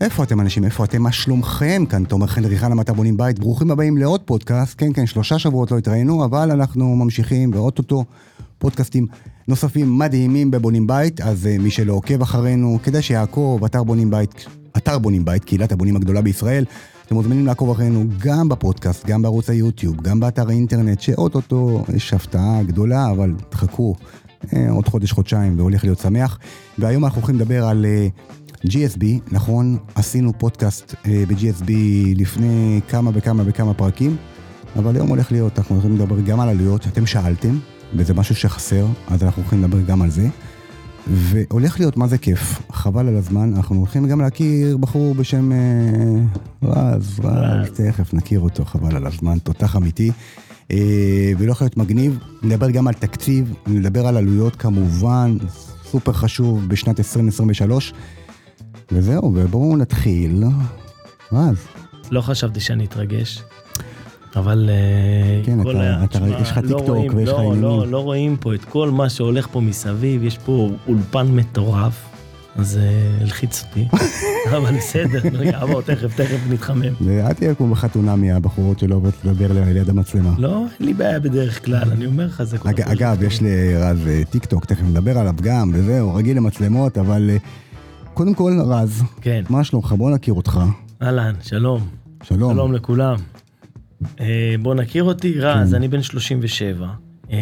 איפה אתם אנשים? איפה אתם? מה שלומכם? כאן תומר חן ריחן מהמטה בונים בית. ברוכים הבאים לעוד פודקאסט. כן, כן, שלושה שבועות לא התראינו, אבל אנחנו ממשיכים ואו-טו-טו פודקאסטים נוספים מדהימים בבונים בית. אז אה, מי שלא עוקב אחרינו, כדאי שיעקוב, אתר בונים בית, אתר בונים בית, קהילת הבונים הגדולה בישראל. אתם מוזמנים לעקוב אחרינו גם בפודקאסט, גם בערוץ היוטיוב, גם באתר האינטרנט, שאו-טו-טו יש הפתעה גדולה, אבל תחכו. אה, עוד חודש, חודשיים, והולך להיות שמח. והיום אנחנו הולכים לדבר על אה, GSB, נכון, עשינו פודקאסט אה, ב-GSB לפני כמה וכמה וכמה פרקים, אבל היום הולך להיות, אנחנו הולכים לדבר גם על עלויות שאתם שאלתם, וזה משהו שחסר, אז אנחנו הולכים לדבר גם על זה. והולך להיות מה זה כיף, חבל על הזמן, אנחנו הולכים גם להכיר בחור בשם אה, רז, רז, תכף נכיר אותו, חבל על הזמן, תותח אמיתי. אה, ולא יכול להיות מגניב, נדבר גם על תקציב, נדבר על עלויות כמובן, סופר חשוב בשנת 2023. וזהו, ובואו נתחיל. רז. לא חשבתי שאני אתרגש, אבל... אה, כן, כל אתה, ה- אתה, תשמע, יש לך לא טיק טוק רואים- ויש לך לא, עניינים. לא, לא רואים פה את כל מה שהולך פה מסביב, יש פה אולפן מטורף, אז זה הלחיץ אותי, אבל בסדר, יעבור, תכף, תכף נתחמם. אל תהיה כמו בחתונה מהבחורות שלא אוהבות לדבר ליד המצלמה. לא, אין לי בעיה בדרך כלל, אני אומר לך, זה כל אגב, יש לרז אה, טיק טוק, תכף נדבר עליו גם, וזהו, רגיל למצלמות, אבל אה, קודם כל, רז, כן, מה שלומך? בוא נכיר אותך. אהלן, שלום. שלום. שלום לכולם. אה, בוא נכיר אותי, רז, כן. אני בן 37. אה,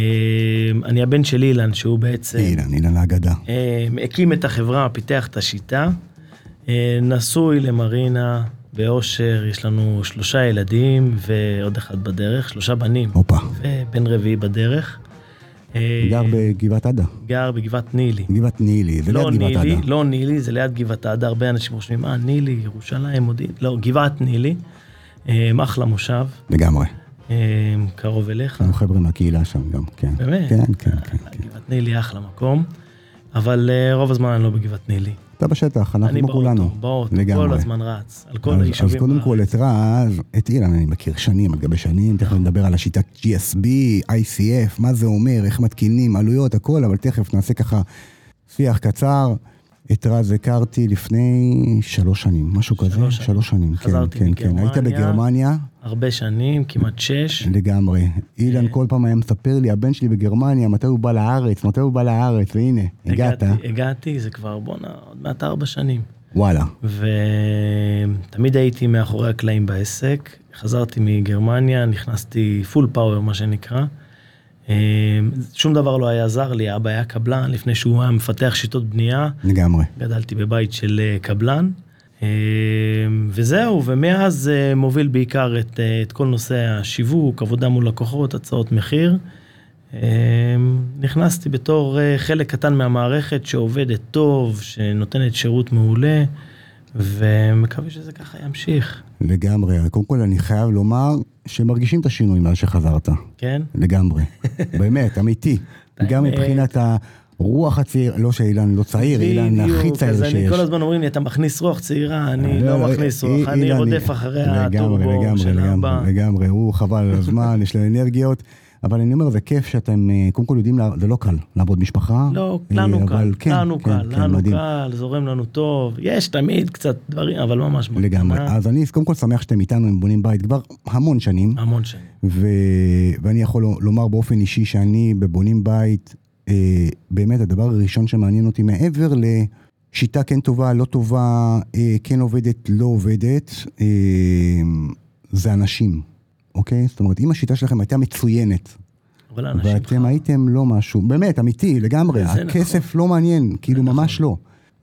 אני הבן של אילן, שהוא בעצם... אילן, אילן האגדה. אה, הקים את החברה, פיתח את השיטה. אה, נשוי למרינה באושר, יש לנו שלושה ילדים ועוד אחד בדרך, שלושה בנים, הופה. ובן רביעי בדרך. אה, גר בגבעת עדה. גר בגבעת נילי. גבעת נילי, זה לא ליד גבעת עדה. לא נילי, זה ליד גבעת עדה, הרבה אנשים חושבים, אה, נילי, ירושלים, מודיעין, לא, גבעת נילי, אה, אחלה מושב, לגמרי. אה, קרוב אליך. לנו חבר'ה מהקהילה שם גם, כן. באמת? כן, כן, כן. כן. גבעת נילי אחלה מקום, אבל רוב הזמן אני לא בגבעת נילי. אתה בשטח, אנחנו אני כמו באוטו, כולנו. באוטו, לגמרי. כל הזמן רץ, על כל היישובים. אז קודם כל. את רז, את אילן אני מכיר שנים על גבי שנים, תכף נדבר על השיטת GSB, ICF, מה זה אומר, איך מתקינים, עלויות, הכל, אבל תכף נעשה ככה שיח קצר. את רז הכרתי לפני שלוש שנים, משהו כזה, שלוש שנים. שלוש שנים, כן, כן, כן, היית. בגרמניה, הרבה שנים, כמעט שש. לגמרי. אילן אה. כל פעם היה מספר לי, הבן שלי בגרמניה, מתי הוא בא לארץ, מתי הוא בא לארץ, והנה, הגעת, הגעתי, הגעתי, זה כבר, בואנה, עוד מעט ארבע שנים. וואלה, ותמיד הייתי מאחורי הקלעים בעסק. חזרתי מגרמניה, נכנסתי פול פאוור, מה שנקרא. אה, שום דבר לא היה זר לי, אבא היה קבלן, לפני שהוא היה מפתח שיטות בנייה. לגמרי. גדלתי בבית של אה, קבלן, אה, וזהו, ומאז מוביל בעיקר את, את כל נושא השיווק, עבודה מול לקוחות, הצעות מחיר. נכנסתי בתור חלק קטן מהמערכת שעובדת טוב, שנותנת שירות מעולה, ומקווה שזה ככה ימשיך, לגמרי. קודם כל אני חייב לומר שמרגישים את השינוי מאז שחזרת. כן? לגמרי. באמת, אמיתי. גם האמת. מבחינת הרוח הצעיר, לא שאילן לא צעיר, אילן הכי בדיוק, צעיר אז אני שיש. כל הזמן אומרים לי, אתה מכניס רוח צעירה, אני לא לא, מכניס אי- רוח, אני רודף אחרי לגמרי, הטורבו לגמרי, של לגמרי, אבא. לגמרי, הוא חבל על הזמן, יש לו אנרגיות. אבל אני אומר, זה כיף שאתם, אה, קודם כל יודעים, זה לא קל לעבוד משפחה. לא, אה, לנו קל, כן, לנו כן, קל, כן, לנו מדהים. קל, זורם לנו טוב, יש תמיד קצת דברים, אבל ממש לגמרי. בקטנה. אז אני קודם כל שמח שאתם איתנו, הם בונים בית כבר המון שנים. המון שנים. ו... ואני יכול לומר באופן אישי שאני בבונים בית, אה, באמת הדבר הראשון שמעניין אותי מעבר לשיטה כן טובה, לא טובה, אה, כן עובדת, לא עובדת, אה, זה אנשים, אוקיי? זאת אומרת, אם השיטה שלכם הייתה מצוינת, אבל האנשים ואתם הייתם לא משהו, באמת, אמיתי, לגמרי, זה הכסף לא מעניין, כאילו נכון. ממש לא.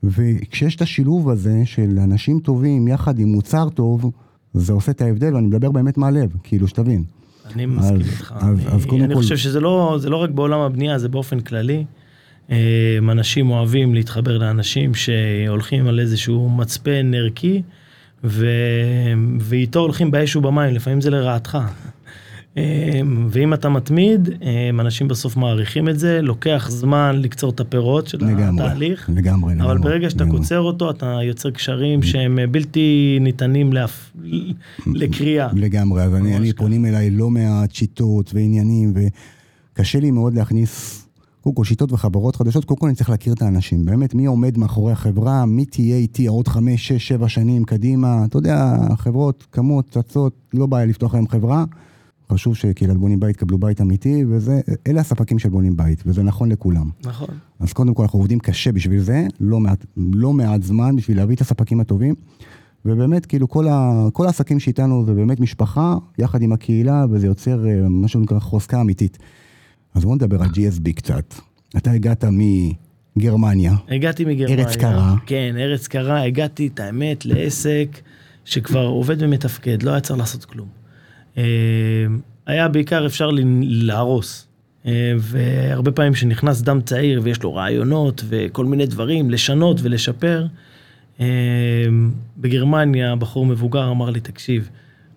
וכשיש את השילוב הזה של אנשים טובים יחד עם מוצר טוב, זה עושה את ההבדל, ואני מדבר באמת מהלב, כאילו, שתבין. אני מסכים איתך. אז- אני- אז קודם אני כל- חושב שזה לא לא רק בעולם הבנייה, זה באופן כללי. אה, אנשים אוהבים להתחבר לאנשים שהולכים על איזשהו מצפן ערכי, ו... ואיתו הולכים באש ובמים, לפעמים זה לרעתך. אה, ואם אתה מתמיד, אה, אנשים בסוף מעריכים את זה, לוקח זמן לקצור את הפירות של לגמרי, התהליך. לגמרי, אבל לגמרי, ברגע שאתה לגמרי. קוצר אותו, אתה יוצר קשרים שהם בלתי ניתנים להפ... לקריאה. לגמרי, אז אני, אני. פונים אליי לא מעט שיטות ועניינים, וקשה לי מאוד להכניס קודם כל שיטות וחברות חדשות, קודם כל אני צריך להכיר את האנשים. באמת, מי עומד מאחורי החברה, מי תהיה איתי עוד חמש, שש, שבע שנים קדימה. אתה יודע, החברות קמות, צצות, לא בעיה לפתוח להם חברה. חשוב שקהילת בונים בית יקבלו בית אמיתי, ואלה הספקים של בונים בית, וזה נכון לכולם. נכון. אז קודם כל אנחנו עובדים קשה בשביל זה, לא מעט, לא מעט זמן בשביל להביא את הספקים הטובים. ובאמת, כאילו, כל, ה, כל העסקים שאיתנו זה באמת משפחה, יחד עם הקהילה, וזה יוצר אה, מה שנקרא חוזקה אמיתית. אז בואו נדבר על GSB קצת. אתה הגעת מגרמניה. הגעתי מגרמניה. ארץ קרה. כן, ארץ קרה. הגעתי, את האמת, לעסק שכבר עובד ומתפקד, לא היה צריך לעשות כלום. אה, היה בעיקר אפשר להרוס. אה, והרבה פעמים כשנכנס דם צעיר ויש לו רעיונות וכל מיני דברים, לשנות ולשפר, אה, בגרמניה בחור מבוגר אמר לי, תקשיב,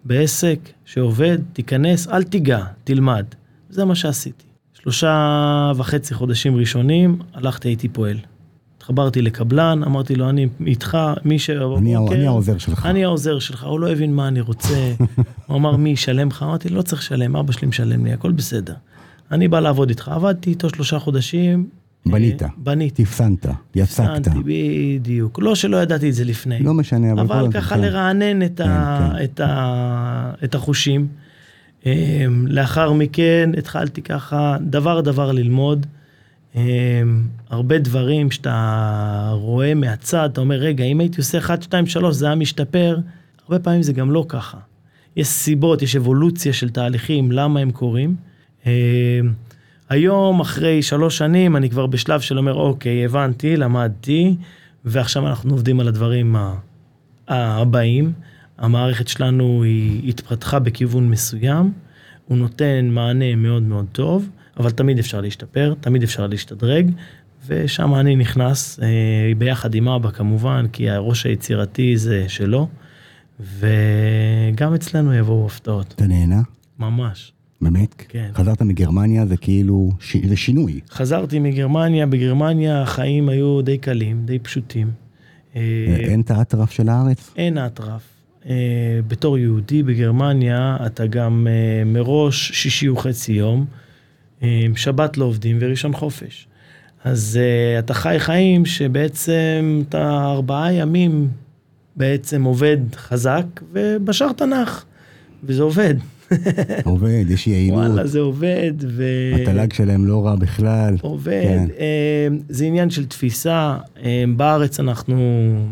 בעסק שעובד, תיכנס, אל תיגע, תלמד. זה מה שעשיתי. שלושה וחצי חודשים ראשונים, הלכתי, הייתי פועל. התחברתי לקבלן, אמרתי לו, אני איתך, מי ש... אני, אוקיי, אני העוזר שלך. אני העוזר שלך, הוא לא הבין מה אני רוצה. הוא אמר, מי ישלם לך? אמרתי, לא צריך לשלם, אבא שלי משלם לי, הכל בסדר. אני בא לעבוד איתך, עבדתי איתו שלושה חודשים. בנית. אה, בניתי. תפסנת, יצקת. תפסנתי, בדיוק. לא שלא ידעתי את זה לפני. לא משנה, אבל... אבל ככה כן. לרענן את, ה, כן, כן. את, ה, את החושים. אה, לאחר מכן התחלתי ככה דבר דבר ללמוד. אה, הרבה דברים שאתה רואה מהצד, אתה אומר, רגע, אם הייתי עושה 1, 2, 3, זה היה משתפר. הרבה פעמים זה גם לא ככה. יש סיבות, יש אבולוציה של תהליכים, למה הם קורים. אה, היום, אחרי שלוש שנים, אני כבר בשלב של אומר, אוקיי, הבנתי, למדתי, ועכשיו אנחנו עובדים על הדברים הבאים. המערכת שלנו היא התפתחה בכיוון מסוים, הוא נותן מענה מאוד מאוד טוב, אבל תמיד אפשר להשתפר, תמיד אפשר להשתדרג, ושם אני נכנס, אה, ביחד עם אבא כמובן, כי הראש היצירתי זה שלו, וגם אצלנו יבואו הפתעות, אתה נהנה? ממש. באמת? כן. חזרת מגרמניה, זה כאילו, ש... זה שינוי. חזרתי מגרמניה, בגרמניה החיים היו די קלים, די פשוטים. אה, אין את האטרף של הארץ? אין אטרף. אה, בתור יהודי בגרמניה, אתה גם אה, מראש שישי וחצי יום, אה, שבת לא עובדים וראשון חופש. אז אה, אתה חי חיים שבעצם אתה ארבעה ימים בעצם עובד חזק, ובשאר תנ"ך, וזה עובד. עובד, יש יעילות. וואלה, זה עובד, ו... התל"ג שלהם לא רע בכלל. עובד, כן. אה, זה עניין של תפיסה, אה, בארץ אנחנו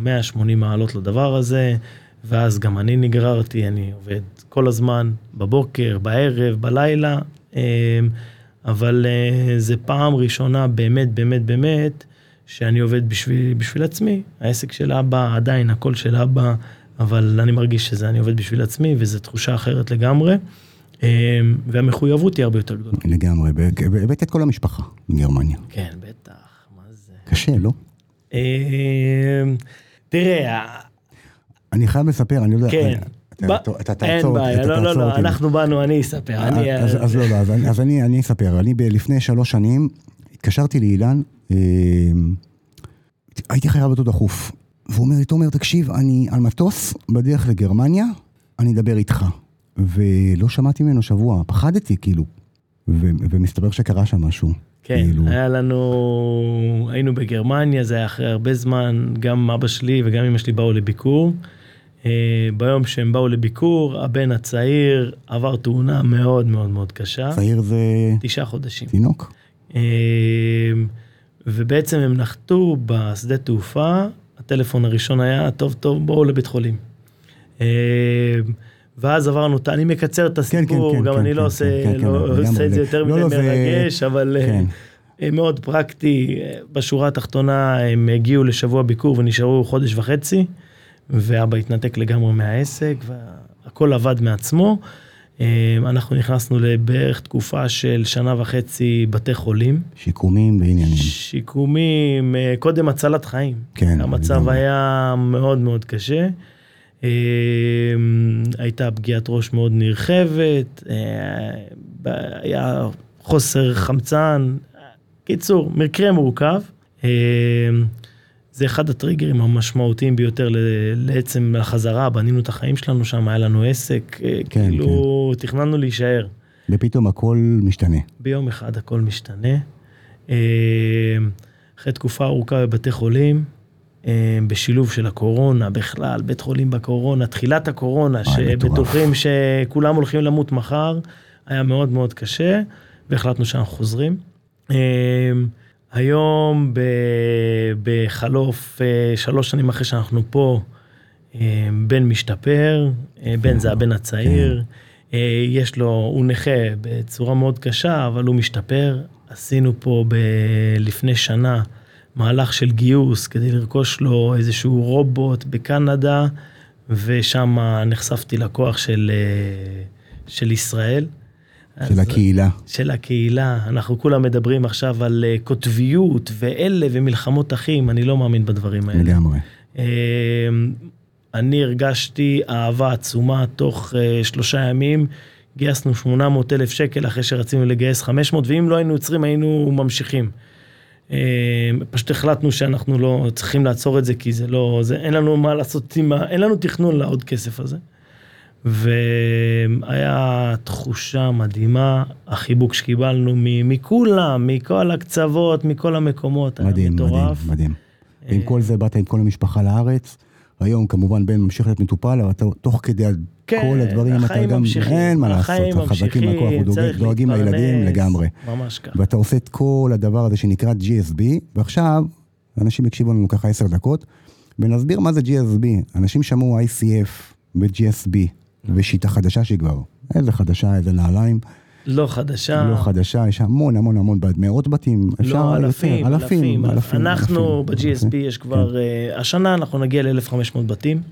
180 מעלות לדבר הזה, ואז גם אני נגררתי, אני עובד כל הזמן, בבוקר, בערב, בלילה, אה, אבל אה, זה פעם ראשונה באמת, באמת, באמת, שאני עובד בשביל, בשביל עצמי. העסק של אבא, עדיין הכל של אבא, אבל אני מרגיש שזה אני עובד בשביל עצמי, וזו תחושה אחרת לגמרי, אה, והמחויבות היא הרבה יותר גדולה. לגמרי, הבאת את כל המשפחה מגרמניה. כן, בטח, מה זה? קשה, לא? אה, תראה, אני חייב לספר, אני לא יודע... כן. אתה- אין תעצור אותי, בעיה, לא, לא, לא. אנחנו באנו, אני אספר. אני... אז, אז לא, לא, אז, אני- אספר. אני לפני שלוש שנים התקשרתי לאילן, אה, הייתי חייב אותו דחוף. והוא אומר לי, תומר, תקשיב, אני על מטוס בדרך לגרמניה, אני אדבר איתך. ולא שמעתי ממנו שבוע, פחדתי כאילו. ומסתבר שקרה שם משהו. כן, כאילו, היה לנו, היינו בגרמניה, זה היה אחרי הרבה זמן, גם אבא שלי וגם אמא שלי באו לביקור. אה, ביום שהם באו לביקור, הבן הצעיר עבר תאונה מאוד מאוד מאוד קשה, צעיר זה תשעה חודשים. תינוק? אה, ובעצם הם נחתו בשדה תעופה, הטלפון הראשון היה, טוב טוב בואו לבית חולים. אה, ואז עברנו, אני מקצר את הסיפור, כן, גם כן, אני כן, לא כן, עושה כן, כן, לא לגמרי, עושה את זה זה- יותר לא, מדי לא, זה- מרגש, אבל אה, כן. מאוד פרקטי. בשורה התחתונה הם הגיעו לשבוע ביקור ונשארו חודש וחצי, ואבא התנתק לגמרי מהעסק, והכל עבד מעצמו. אה, אנחנו נכנסנו לבערך תקופה של שנה וחצי בתי חולים. שיקומים ועניינים. שיקומים, אה, קודם הצלת חיים. כן, המצב לגמרי. היה מאוד מאוד קשה. אה, הייתה פגיעת ראש מאוד נרחבת, היה חוסר חמצן. קיצור, מקרה מורכב. זה אחד הטריגרים המשמעותיים ביותר לעצם החזרה, בנינו את החיים שלנו שם, היה לנו עסק, אה, כן, כאילו תכננו להישאר. ופתאום הכל משתנה. ביום אחד הכל משתנה. אה, אחרי תקופה ארוכה בבתי חולים, אה, בשילוב של הקורונה בכלל, בית חולים בקורונה, תחילת הקורונה. שבטוחים שכולם הולכים למות מחר, היה מאוד מאוד קשה, והחלטנו שאנחנו חוזרים. היום, בחלוף אה, שלוש שנים אחרי שאנחנו פה, אה, בן משתפר, אה, בן זה הבן הצעיר, אה, יש לו, הוא נכה בצורה מאוד קשה, אבל הוא משתפר. עשינו פה ב- לפני שנה מהלך של גיוס כדי לרכוש לו איזשהו רובוט בקנדה, ושם נחשפתי לכוח של, של ישראל. של הקהילה. של הקהילה, אנחנו כולם מדברים עכשיו על אה, קוטביות ואלה ומלחמות אחים, אני לא מאמין בדברים האלה. לגמרי. אה, אני הרגשתי אהבה עצומה תוך אה, שלושה ימים. גייסנו 800 אלף שקל אחרי שרצינו לגייס 500, ואם לא היינו עוצרים היינו ממשיכים. אה, פשוט החלטנו שאנחנו לא צריכים לעצור את זה, כי זה לא, זה, אין לנו מה לעשות עם ה... אין לנו תכנון לעוד כסף הזה. והיה תחושה מדהימה, החיבוק שקיבלנו מכולם, מכל הקצוות, מכל המקומות, היה מדהים, מדהים, מטורף. מדהים. ועם אה, כל זה באת עם כל המשפחה לארץ. היום כמובן בן ממשיך להיות מטופל, אבל אתה תוך כדי כן, כל הדברים, אתה גם, ממשיכים, אין מה לעשות, החזקים מהכוח, דואגים להתפרנס, לילדים לגמרי. ממש ככה. ואתה עושה את כל הדבר הזה שנקרא GSB, ועכשיו, אנשים יקשיבו לנו ככה עשר דקות, ונסביר מה זה GSB. אנשים שמעו ICF ו-GSB, ושיטה חדשה שהיא כבר, איזה חדשה, איזה נעליים, לא חדשה. לא חדשה, יש המון המון המון, מאות בתים, אפשר לא, יותר, אלפים, אלפים, אלפים. אנחנו אלפים. ב-GSB יש כבר, אה, השנה אנחנו נגיע ל-1500 בתים,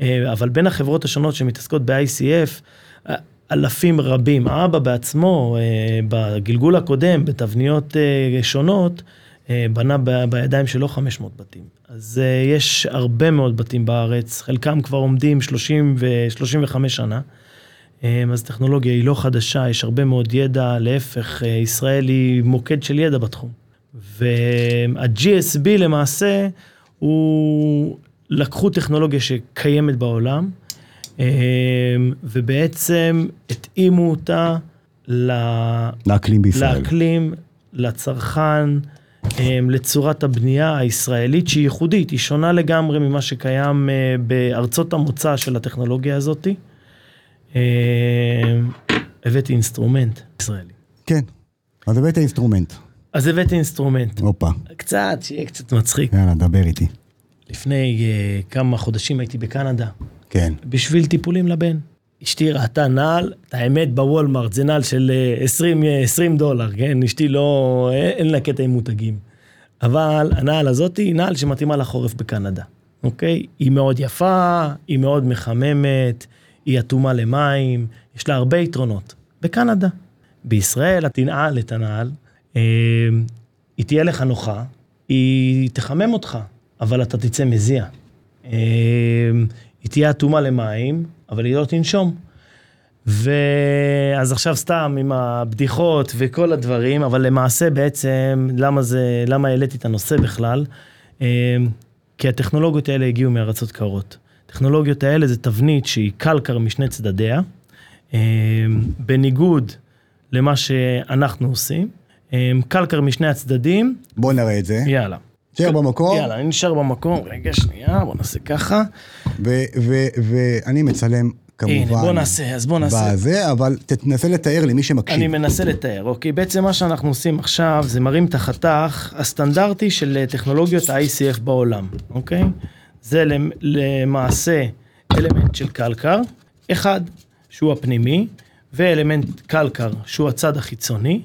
אה, אבל בין החברות השונות שמתעסקות ב-ICF, אה, אלפים רבים. האבא בעצמו, בגלגול הקודם, בתבניות שונות, בנה ב- בידיים שלו 500 בתים. אז אה, יש הרבה מאוד בתים בארץ, חלקם כבר עומדים 30 ו-35 שנה. אה, אז טכנולוגיה היא לא חדשה, יש הרבה מאוד ידע, להפך, אה, ישראל היא מוקד של ידע בתחום. וה-GSB למעשה, הוא לקחו טכנולוגיה שקיימת בעולם, אה, ובעצם התאימו אותה ל- לאקלים בישראל. לאקלים, לצרכן, אה, לצורת הבנייה הישראלית שהיא ייחודית, היא שונה לגמרי ממה שקיים אה, בארצות המוצא של הטכנולוגיה הזאת. אה, הבאתי instrument ישראלי. כן. אז הבאת instrument. אז הבאתי instrument, הופה, קצת, שיהיה קצת מצחיק. יאללה, דבר איתי. לפני אה, כמה חודשים הייתי בקנדה, כן. בשביל טיפולים לבן. אשתי ראתה נעל, את האמת בוולמרט, זה נעל של אה, 20, אה, 20 דולר, כן? אשתי לא, אין אין לה קטע עם מותגים. אבל הנעל הזאת היא נעל שמתאימה לחורף בקנדה, אוקיי? היא מאוד יפה, היא מאוד מחממת, היא אטומה למים, יש לה הרבה יתרונות. בקנדה. בישראל את תנעל את הנעל, אה, היא תהיה לך נוחה, היא תחמם אותך, אבל אתה תצא מזיע. אה, היא תהיה אטומה למים, אבל היא לא תנשום. ואז עכשיו סתם עם הבדיחות וכל הדברים, אבל למעשה בעצם, למה זה, למה העליתי את הנושא בכלל? אה, כי הטכנולוגיות האלה הגיעו מארצות קרות. הטכנולוגיות האלה זה תבנית שהיא קלקר משני צדדיה, אה, בניגוד למה שאנחנו עושים. אה, קלקר משני הצדדים, בוא נראה את זה. יאללה. תשאר במקום, יאללה, אני נשאר במקום, רגע שנייה, בוא נעשה ככה. ואני מצלם כמובן. הנה, בוא נעשה, אז בוא נעשה. בזה, אבל תנסה לתאר למי שמקשיב. אני מנסה לתאר, אוקיי? בעצם מה שאנחנו עושים עכשיו זה מרים את החתך הסטנדרטי של טכנולוגיות ה-ICF בעולם, אוקיי? זה למ- למעשה אלמנט של קלקר, אחד שהוא הפנימי, ואלמנט קלקר שהוא הצד החיצוני,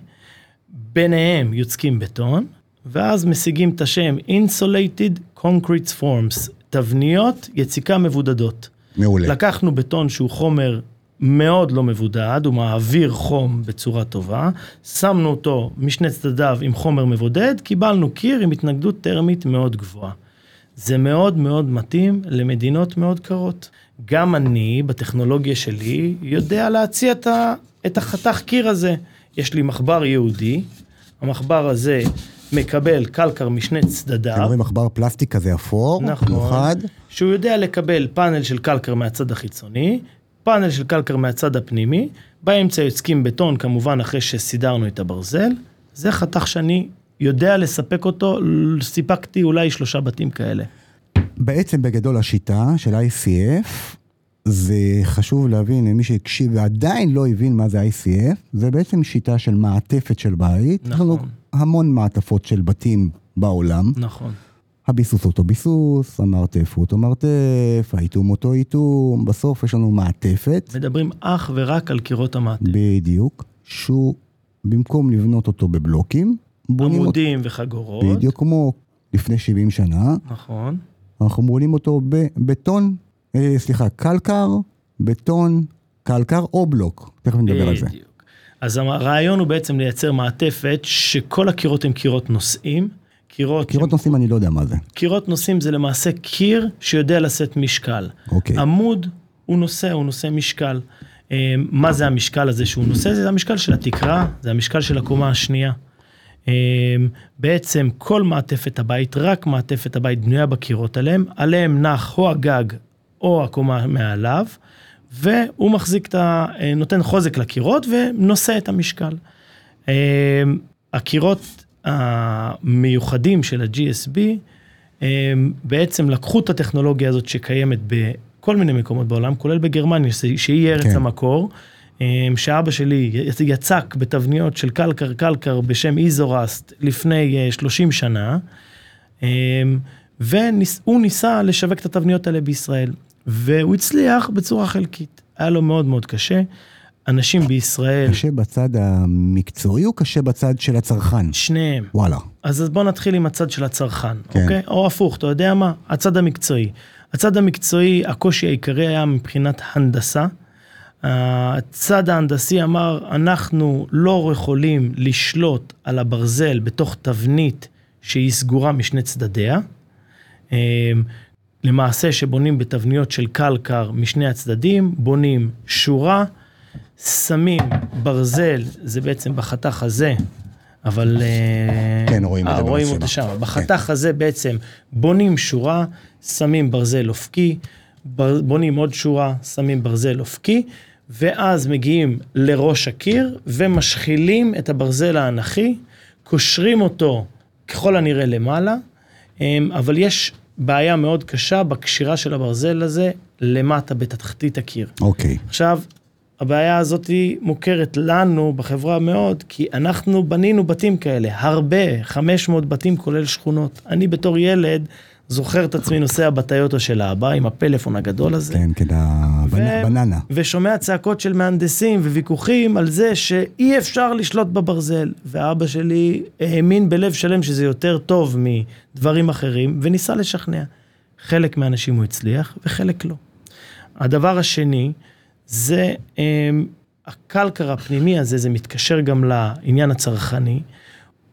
ביניהם יוצקים בטון, ואז משיגים את השם Insulated Concrete Forms, תבניות יציקה מבודדות. מעולה. לקחנו בטון שהוא חומר מאוד לא מבודד, הוא מעביר חום בצורה טובה, שמנו אותו משני צדדיו עם חומר מבודד, קיבלנו קיר עם התנגדות טרמית מאוד גבוהה. זה מאוד מאוד מתאים למדינות מאוד קרות. גם אני, בטכנולוגיה שלי, יודע להציע את, ה, את החתך קיר הזה. יש לי מחבר יהודי, המחבר הזה מקבל קלקר משני אתם צדדיו. רואים עכבר פלסטיק כזה אפור, נכון. מיוחד. שהוא יודע לקבל פאנל של קלקר מהצד החיצוני, פאנל של קלקר מהצד הפנימי, באמצע יוצקים בטון כמובן אחרי שסידרנו את הברזל, זה חתך שאני יודע לספק אותו, סיפקתי אולי שלושה בתים כאלה. בעצם בגדול השיטה של ICF, זה חשוב להבין למי שהקשיב ועדיין לא הבין מה זה ICF, זה בעצם שיטה של מעטפת של בית. נכון. יש לנו המון מעטפות של בתים בעולם. נכון. הביסוס אותו ביסוס, המרתף הוא אותו מרתף, האיתום אותו איתום, בסוף יש לנו מעטפת, מדברים אך ורק על קירות המעטפת. בדיוק, שהוא, במקום לבנות אותו בבלוקים, בונים אותו, עמודים וחגורות. בדיוק כמו לפני 70 שנה, נכון. אנחנו בונים אותו בבטון, אה, סליחה, קלקר, בטון, קלקר או בלוק, תכף נדבר על זה. אז הרעיון הוא בעצם לייצר מעטפת שכל הקירות הם קירות נושאים. קירות, קירות נושאים אני לא יודע מה זה. קירות נושאים זה למעשה קיר שיודע לשאת משקל. אוקיי. עמוד הוא נושא, הוא נושא משקל. אה, מה זה המשקל הזה שהוא נושא? זה המשקל של התקרה, זה המשקל של הקומה השנייה. אה, בעצם כל מעטפת הבית, רק מעטפת הבית בנויה בקירות עליהם, עליהם נח או הגג או הקומה מעליו, והוא מחזיק את ה... אה, נותן חוזק לקירות ונושא את המשקל. אה, הקירות המיוחדים של ה-GSB, אה, בעצם לקחו את הטכנולוגיה הזאת שקיימת בכל מיני מקומות בעולם, כולל בגרמניה, שהיא ארץ כן. המקור, שאבא שלי יצק בתבניות של קלקר קלקר בשם איזורסט לפני אה, 30 שנה, והוא ניסה לשווק את התבניות האלה בישראל, והוא הצליח בצורה חלקית. היה לו מאוד מאוד קשה. אנשים בישראל, קשה בצד המקצועי או קשה בצד של הצרכן? שניהם. וואלה. אז בוא נתחיל עם הצד של הצרכן, כן. אוקיי? או הפוך, אתה יודע מה? הצד המקצועי. הצד המקצועי, הקושי העיקרי היה מבחינת הנדסה. הצד ההנדסי אמר, אנחנו לא יכולים לשלוט על הברזל בתוך תבנית שהיא סגורה משני צדדיה. למעשה שבונים בתבניות של קלקר משני הצדדים, בונים שורה, שמים ברזל, זה בעצם בחתך הזה, אבל... אה, כן, רואים את אה, זה רואים במצלמה. אותו שם. בחתך הזה בעצם בונים שורה, שמים ברזל אופקי, בר- בונים עוד שורה, שמים ברזל אופקי, ואז מגיעים לראש הקיר ומשחילים את הברזל האנכי, קושרים אותו ככל הנראה למעלה, אמ, אבל יש בעיה מאוד קשה בקשירה של הברזל הזה למטה בתחתית הקיר. אוקיי. עכשיו, הבעיה הזאת היא מוכרת לנו בחברה מאוד, כי אנחנו בנינו בתים כאלה, הרבה, 500 בתים כולל שכונות. אני בתור ילד זוכר את עצמי נוסע בטיוטו של האבא עם הפלאפון הגדול הזה. כן, כן, הבננה. ושומע צעקות של מהנדסים וויכוחים על זה שאי אפשר לשלוט בברזל. ואבא שלי האמין בלב שלם שזה יותר טוב מדברים אחרים, וניסה לשכנע. חלק מהאנשים הוא הצליח וחלק לא. הדבר השני, זה אמ, הקלקר הפנימי הזה, זה מתקשר גם לעניין הצרכני,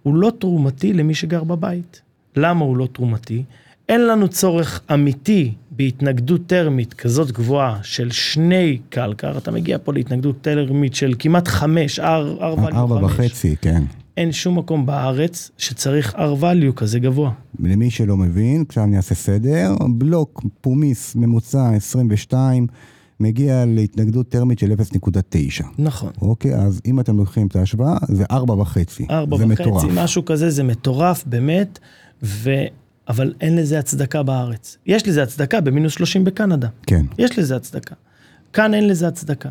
הוא לא תרומתי למי שגר בבית. למה הוא לא תרומתי? אין לנו צורך אמיתי בהתנגדות טרמית כזאת גבוהה של שני קלקר, אתה מגיע פה להתנגדות טרמית של כמעט חמש, value ארבע חמש. וחצי, כן. אין שום מקום בארץ שצריך R value כזה גבוה. למי שלא מבין, עכשיו אני אעשה סדר, בלוק פומיס ממוצע 22, מגיע להתנגדות טרמית של 0.9. נכון. אוקיי, אז אם אתם לוקחים את ההשוואה, זה ארבע וחצי. ארבע זה וחצי, מטורף. משהו כזה, זה מטורף, באמת, ו... אבל אין לזה הצדקה בארץ. יש לזה הצדקה במינוס 30 בקנדה. כן. יש לזה הצדקה. כאן אין לזה הצדקה.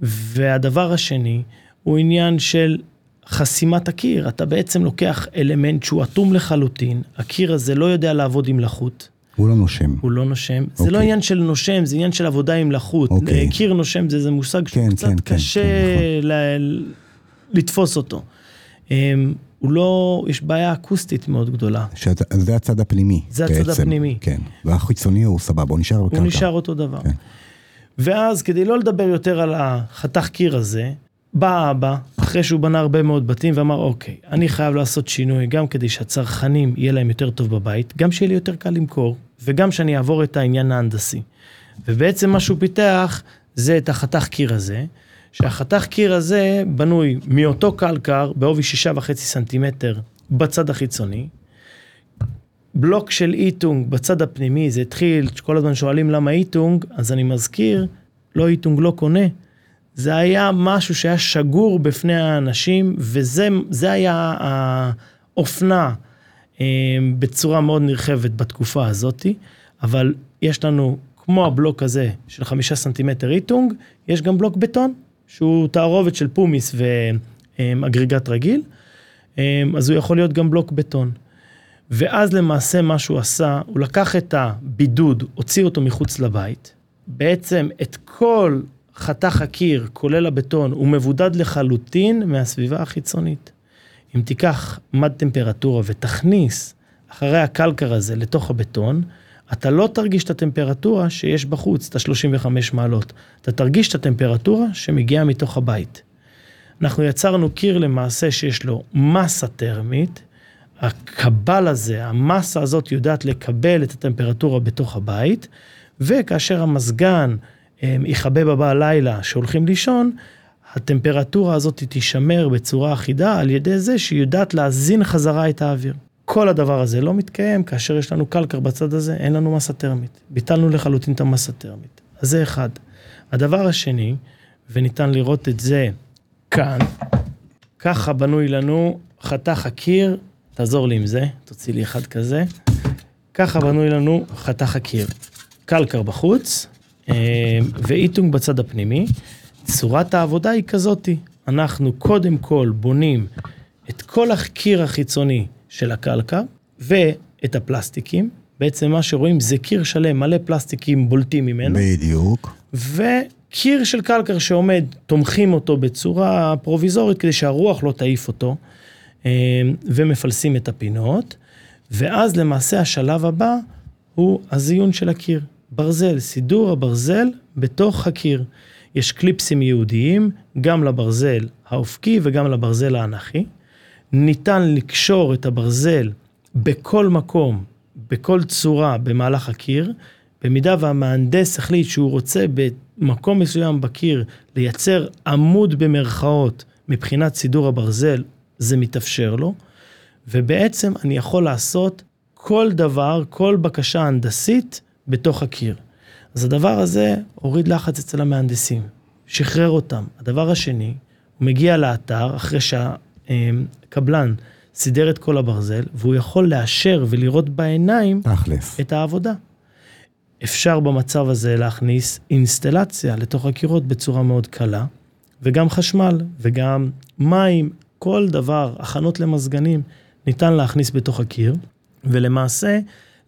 והדבר השני הוא עניין של חסימת הקיר. אתה בעצם לוקח אלמנט שהוא אטום לחלוטין, הקיר הזה לא יודע לעבוד עם לחות, הוא לא נושם. הוא לא נושם. זה לא אוקיי. עניין של נושם, זה עניין של עבודה עם לחות. אוקיי. קיר נושם זה איזה מושג שהוא כן, קצת כן, כן, קשה כן, ל- לתפוס אותו. הוא לא, יש בעיה אקוסטית מאוד גדולה. שאת, זה הצד הפנימי. זה הצד בעצם. הפנימי. כן. והחיצוני הוא סבבה, הוא נשאר בקרקע. הוא נשאר אותו דבר. כן. ואז כדי לא לדבר יותר על החתך קיר הזה, בא האבא, אחרי שהוא בנה הרבה מאוד בתים, ואמר, אוקיי, אני חייב לעשות שינוי, גם כדי שהצרכנים יהיה להם יותר טוב בבית, גם שיהיה לי יותר קל למכור, וגם שאני אעבור את העניין ההנדסי. ובעצם מה שהוא פיתח, זה את החתך קיר הזה, שהחתך קיר הזה בנוי מאותו קלקר בעובי שישה וחצי סנטימטר בצד החיצוני, בלוק של איטונג בצד הפנימי, זה התחיל, כל הזמן שואלים למה איטונג, אז אני מזכיר, לא איטונג לא קונה. זה היה משהו שהיה שגור בפני האנשים, וזה זה היה אופנה אה, בצורה מאוד נרחבת בתקופה הזאתי, אבל יש לנו, כמו הבלוק הזה של חמישה סנטימטר איטונג, יש גם בלוק בטון, שהוא תערובת של פומיס ואגריגט רגיל, אה, אז הוא יכול להיות גם בלוק בטון. ואז למעשה מה שהוא עשה, הוא לקח את הבידוד, הוציא אותו מחוץ לבית, בעצם את כל חתך הקיר, כולל הבטון, הוא מבודד לחלוטין מהסביבה החיצונית. אם תיקח מד טמפרטורה ותכניס אחרי הקלקר הזה לתוך הבטון, אתה לא תרגיש את הטמפרטורה שיש בחוץ, את ה-35 מעלות. אתה תרגיש את הטמפרטורה שמגיעה מתוך הבית. אנחנו יצרנו קיר למעשה שיש לו מסה טרמית, הקבל הזה, המסה הזאת יודעת לקבל את הטמפרטורה בתוך הבית, וכאשר המזגן אה, יכבה בלילה שהולכים לישון, הטמפרטורה הזאת תישמר בצורה אחידה על ידי זה שהיא יודעת להזין חזרה את האוויר. כל הדבר הזה לא מתקיים כאשר יש לנו קלקר בצד הזה, אין לנו מסה טרמית. ביטלנו לחלוטין את המסה טרמית. אז זה אחד. הדבר השני, וניתן לראות את זה כאן, ככה בנוי לנו חתך הקיר, תעזור לי עם זה, תוציא לי אחד כזה. ככה בנוי לנו חתך הקיר. קלקר בחוץ, אה, ואיטונג בצד הפנימי. צורת העבודה היא כזאתי, אנחנו קודם כל בונים את כל הקיר החיצוני של הקלקר ואת הפלסטיקים. בעצם מה שרואים זה קיר שלם, מלא פלסטיקים בולטים ממנו. בדיוק. וקיר של קלקר שעומד, תומכים אותו בצורה פרוביזורית כדי שהרוח לא תעיף אותו, אה, ומפלסים את הפינות. ואז למעשה השלב הבא הוא הזיון של הקיר. ברזל, סידור הברזל בתוך הקיר. יש קליפסים ייעודיים, גם לברזל האופקי וגם לברזל האנכי. ניתן לקשור את הברזל בכל מקום, בכל צורה במהלך הקיר. במידה והמהנדס החליט שהוא רוצה במקום מסוים בקיר לייצר עמוד במרכאות מבחינת סידור הברזל, זה מתאפשר לו. ובעצם אני יכול לעשות כל דבר, כל בקשה הנדסית בתוך הקיר. אז הדבר הזה הוריד לחץ אצל המהנדסים, שחרר אותם. הדבר השני, הוא מגיע לאתר אחרי שהקבלן סידר את כל הברזל, והוא יכול לאשר ולראות בעיניים תכלס. את העבודה. אפשר במצב הזה להכניס אינסטלציה לתוך הקירות בצורה מאוד קלה, וגם חשמל, וגם מים, כל דבר, הכנות למזגנים, ניתן להכניס בתוך הקיר, ולמעשה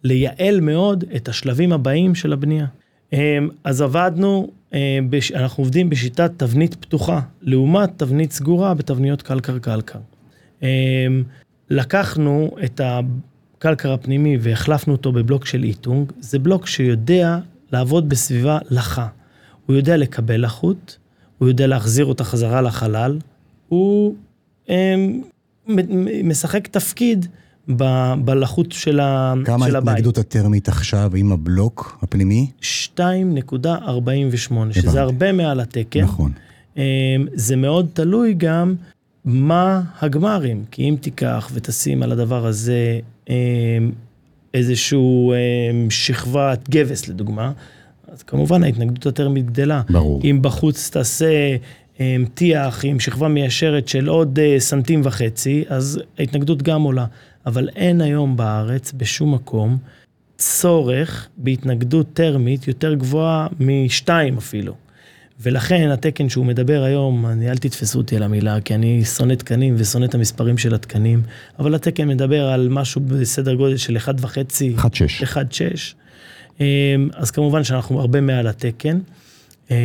לייעל מאוד את השלבים הבאים של הבנייה. אמ, אז עבדנו, אמ, אנחנו עובדים בשיטת תבנית פתוחה, לעומת תבנית סגורה בתבניות קלקר-קלקר. אמ, לקחנו את הקלקר הפנימי והחלפנו אותו בבלוק של איטונג, זה בלוק שיודע לעבוד בסביבה לחה. הוא יודע לקבל לחות, הוא יודע להחזיר אותה חזרה לחלל, הוא משחק תפקיד ב, בלחות של, ה, כמה של הבית. כמה ההתנגדות הטרמית עכשיו עם הבלוק הפנימי? 2.48, שזה הרבה מעל התקן. נכון. אמ, זה מאוד תלוי גם מה הגמרים, כי אם תיקח ותשים על הדבר הזה אמ, איזשהו אמ, שכבת גבס לדוגמה, אז כמובן ההתנגדות הטרמית גדלה. ברור. אם בחוץ תעשה טיח עם שכבה מיישרת של עוד אה, סנטים וחצי, אז ההתנגדות גם עולה. אבל אין היום בארץ, בשום מקום, צורך בהתנגדות טרמית יותר גבוהה משתיים אפילו. ולכן התקן שהוא מדבר היום, אני, אל תתפסו אותי על המילה, כי אני שונא תקנים ושונא את המספרים של התקנים, אבל התקן מדבר על משהו בסדר גודל של 1.5, 1.6. 1.6. אמ, אז כמובן שאנחנו הרבה מעל התקן. אמ,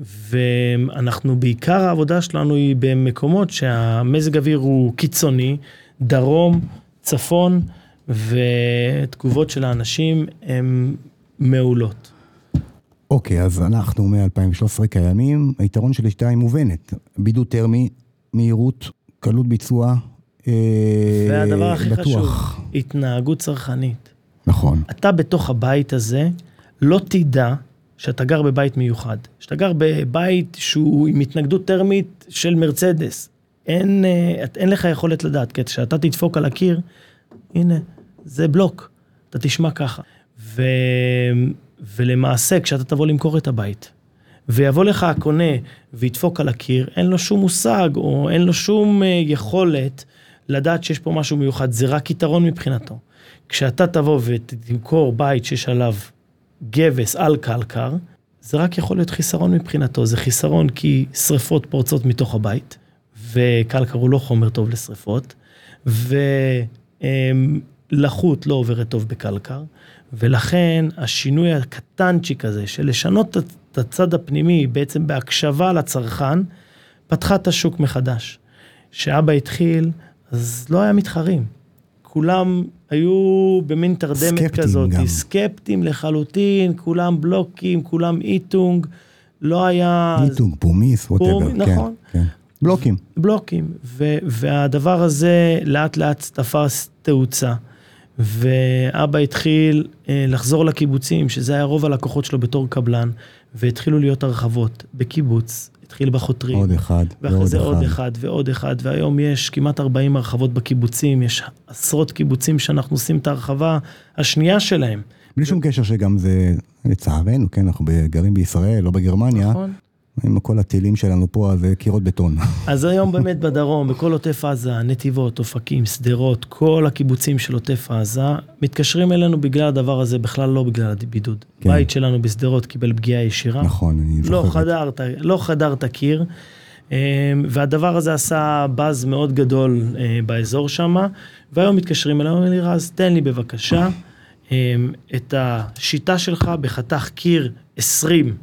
ואנחנו, בעיקר העבודה שלנו היא במקומות שהמזג אוויר הוא קיצוני, דרום, צפון, ותגובות של האנשים הן מעולות. אוקיי, אז אנחנו מ-2013 קיימים, היתרון של השיטה היא מובנת. בידוד טרמי, מהירות, קלות ביצוע, אה, והדבר הכי בטוח. חשוב, התנהגות צרכנית. נכון. אתה בתוך הבית הזה לא תדע שאתה גר בבית מיוחד. שאתה גר בבית שהוא עם התנגדות טרמית של מרצדס. אין, אה, אין לך יכולת לדעת, כי כשאתה תדפוק על הקיר, הנה, זה בלוק, אתה תשמע ככה. ו, ולמעשה, כשאתה תבוא למכור את הבית, ויבוא לך הקונה וידפוק על הקיר, אין לו שום מושג, או אין לו שום אה, יכולת לדעת שיש פה משהו מיוחד, זה רק יתרון מבחינתו. כשאתה תבוא ותמכור בית שיש עליו גבס על קלקר, זה רק יכול להיות חיסרון מבחינתו. זה חיסרון כי שריפות פורצות מתוך הבית, וקלקר הוא לא חומר טוב לשריפות, ולחות לא עוברת טוב בקלקר, ולכן השינוי הקטנצ'יק הזה של לשנות את הצד הפנימי בעצם בהקשבה לצרכן, פתחה את השוק מחדש. כשאבא התחיל, אז לא היה מתחרים. כולם היו במין תרדמת סקפטיים כזאת, גם. סקפטיים לחלוטין, כולם בלוקים, כולם איטונג, לא היה... מיתוג, פומיס, whatever. פומי, נכון. כן. בלוקים. בלוקים, ו- והדבר הזה לאט לאט תפס תאוצה. ואבא התחיל אה, לחזור לקיבוצים, שזה היה רוב הלקוחות שלו בתור קבלן, והתחילו להיות הרחבות בקיבוץ, התחיל בחותרים. עוד אחד, ואחרי ועוד זה עוד אחד. אחד ועוד אחד, והיום יש כמעט 40 הרחבות בקיבוצים, יש עשרות קיבוצים שאנחנו עושים את ההרחבה השנייה שלהם. בלי שום קשר שגם זה, לצערנו, כן, אנחנו גרים בישראל, לא בגרמניה, נכון? עם כל הטילים שלנו פה, אז זה קירות בטון. אז היום באמת בדרום, בכל עוטף עזה, נתיבות, אופקים, שדרות, כל הקיבוצים של עוטף עזה, מתקשרים אלינו בגלל הדבר הזה, בכלל לא בגלל הבידוד. כן. בית שלנו בשדרות קיבל פגיעה ישירה. נכון, אני זוכר. לא את זה. חדרת, לא חדרת קיר, אמ, והדבר הזה עשה באז מאוד גדול אה, באזור שם, והיום מתקשרים אליי, אומרים לי, רז, תן לי בבקשה את השיטה שלך בחתך קיר 20,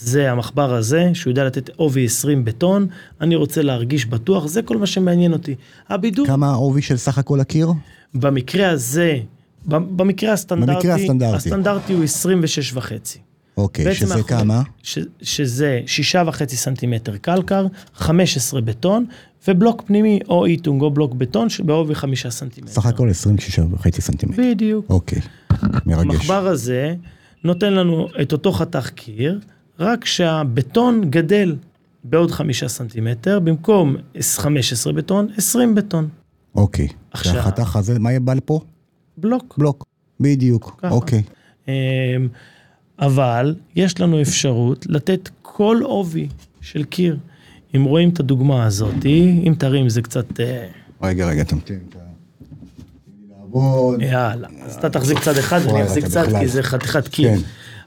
זה המחבר הזה, שהוא יודע לתת עובי 20 בטון, אני רוצה להרגיש בטוח, זה כל מה שמעניין אותי. הבידוד, כמה העובי של סך הכל הקיר? במקרה הזה, במקרה הסטנדרטי, במקרה הסטנדרטי. הסטנדרטי הוא 26 וחצי. אוקיי, שזה אנחנו- כמה? ש, שזה שישה וחצי סנטימטר קלקר, 15 בטון, ובלוק פנימי או איטונג או בלוק בטון שבעובי חמישה סנטימטר. סך הכל 26 וחצי סנטימטר. בדיוק. אוקיי, מרגש. המחבר הזה נותן לנו את אותו חתך קיר, רק שהבטון גדל בעוד חמישה סנטימטר, במקום 15 בטון, 20 בטון. אוקיי. עכשיו- והחתך הזה, מה יהיה לפה? בלוק. בלוק. בדיוק, ככה. אוקיי. אמ, אבל יש לנו אפשרות לתת כל עובי של קיר. אם רואים את הדוגמה הזאת, אם תרים זה קצת... אה, רגע, רגע, תמתין. לעבוד. יאללה, אז אתה תחזיק צד אחד וואי, אחזיק צד. כי זה חתיכת קיר.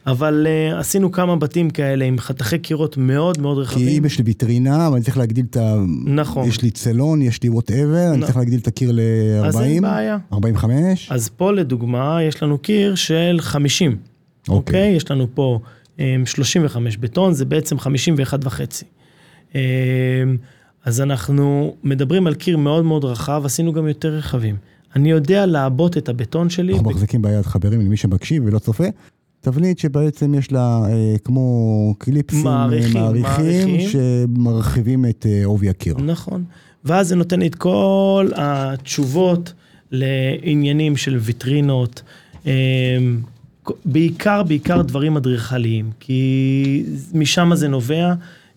אבל אה, עשינו כמה בתים כאלה עם חתכי קירות מאוד מאוד כי רחבים. אם יש לי ויטרינה, אבל אני צריך להגדיל את ה... נכון. יש לי סלון, יש לי whatever, אני נ- צריך להגדיל את הקיר אז אין ל-40, בעיה. 45. אז פה לדוגמה יש לנו קיר של 50, אוקיי. אוקיי? יש לנו פה אמ, 35 בטון, זה בעצם 51 וחצי. אמ, אז אנחנו מדברים על קיר מאוד מאוד רחב, עשינו גם יותר רחבים. אני יודע לעבות את הבטון שלי. אנחנו ב- מחזיקים ביד מחברים למי שמקשיב ולא צופה. תבנית שבעצם יש לה אה, כמו קליפסים אה, מעריכים, מעריכים מעריכים. שמרחיבים את אה, עובי הקיר. נכון. ואז זה נותן לי את כל התשובות לעניינים של ויטרינות, אמ, בעיקר, בעיקר דברים אדריכליים, כי משם זה נובע.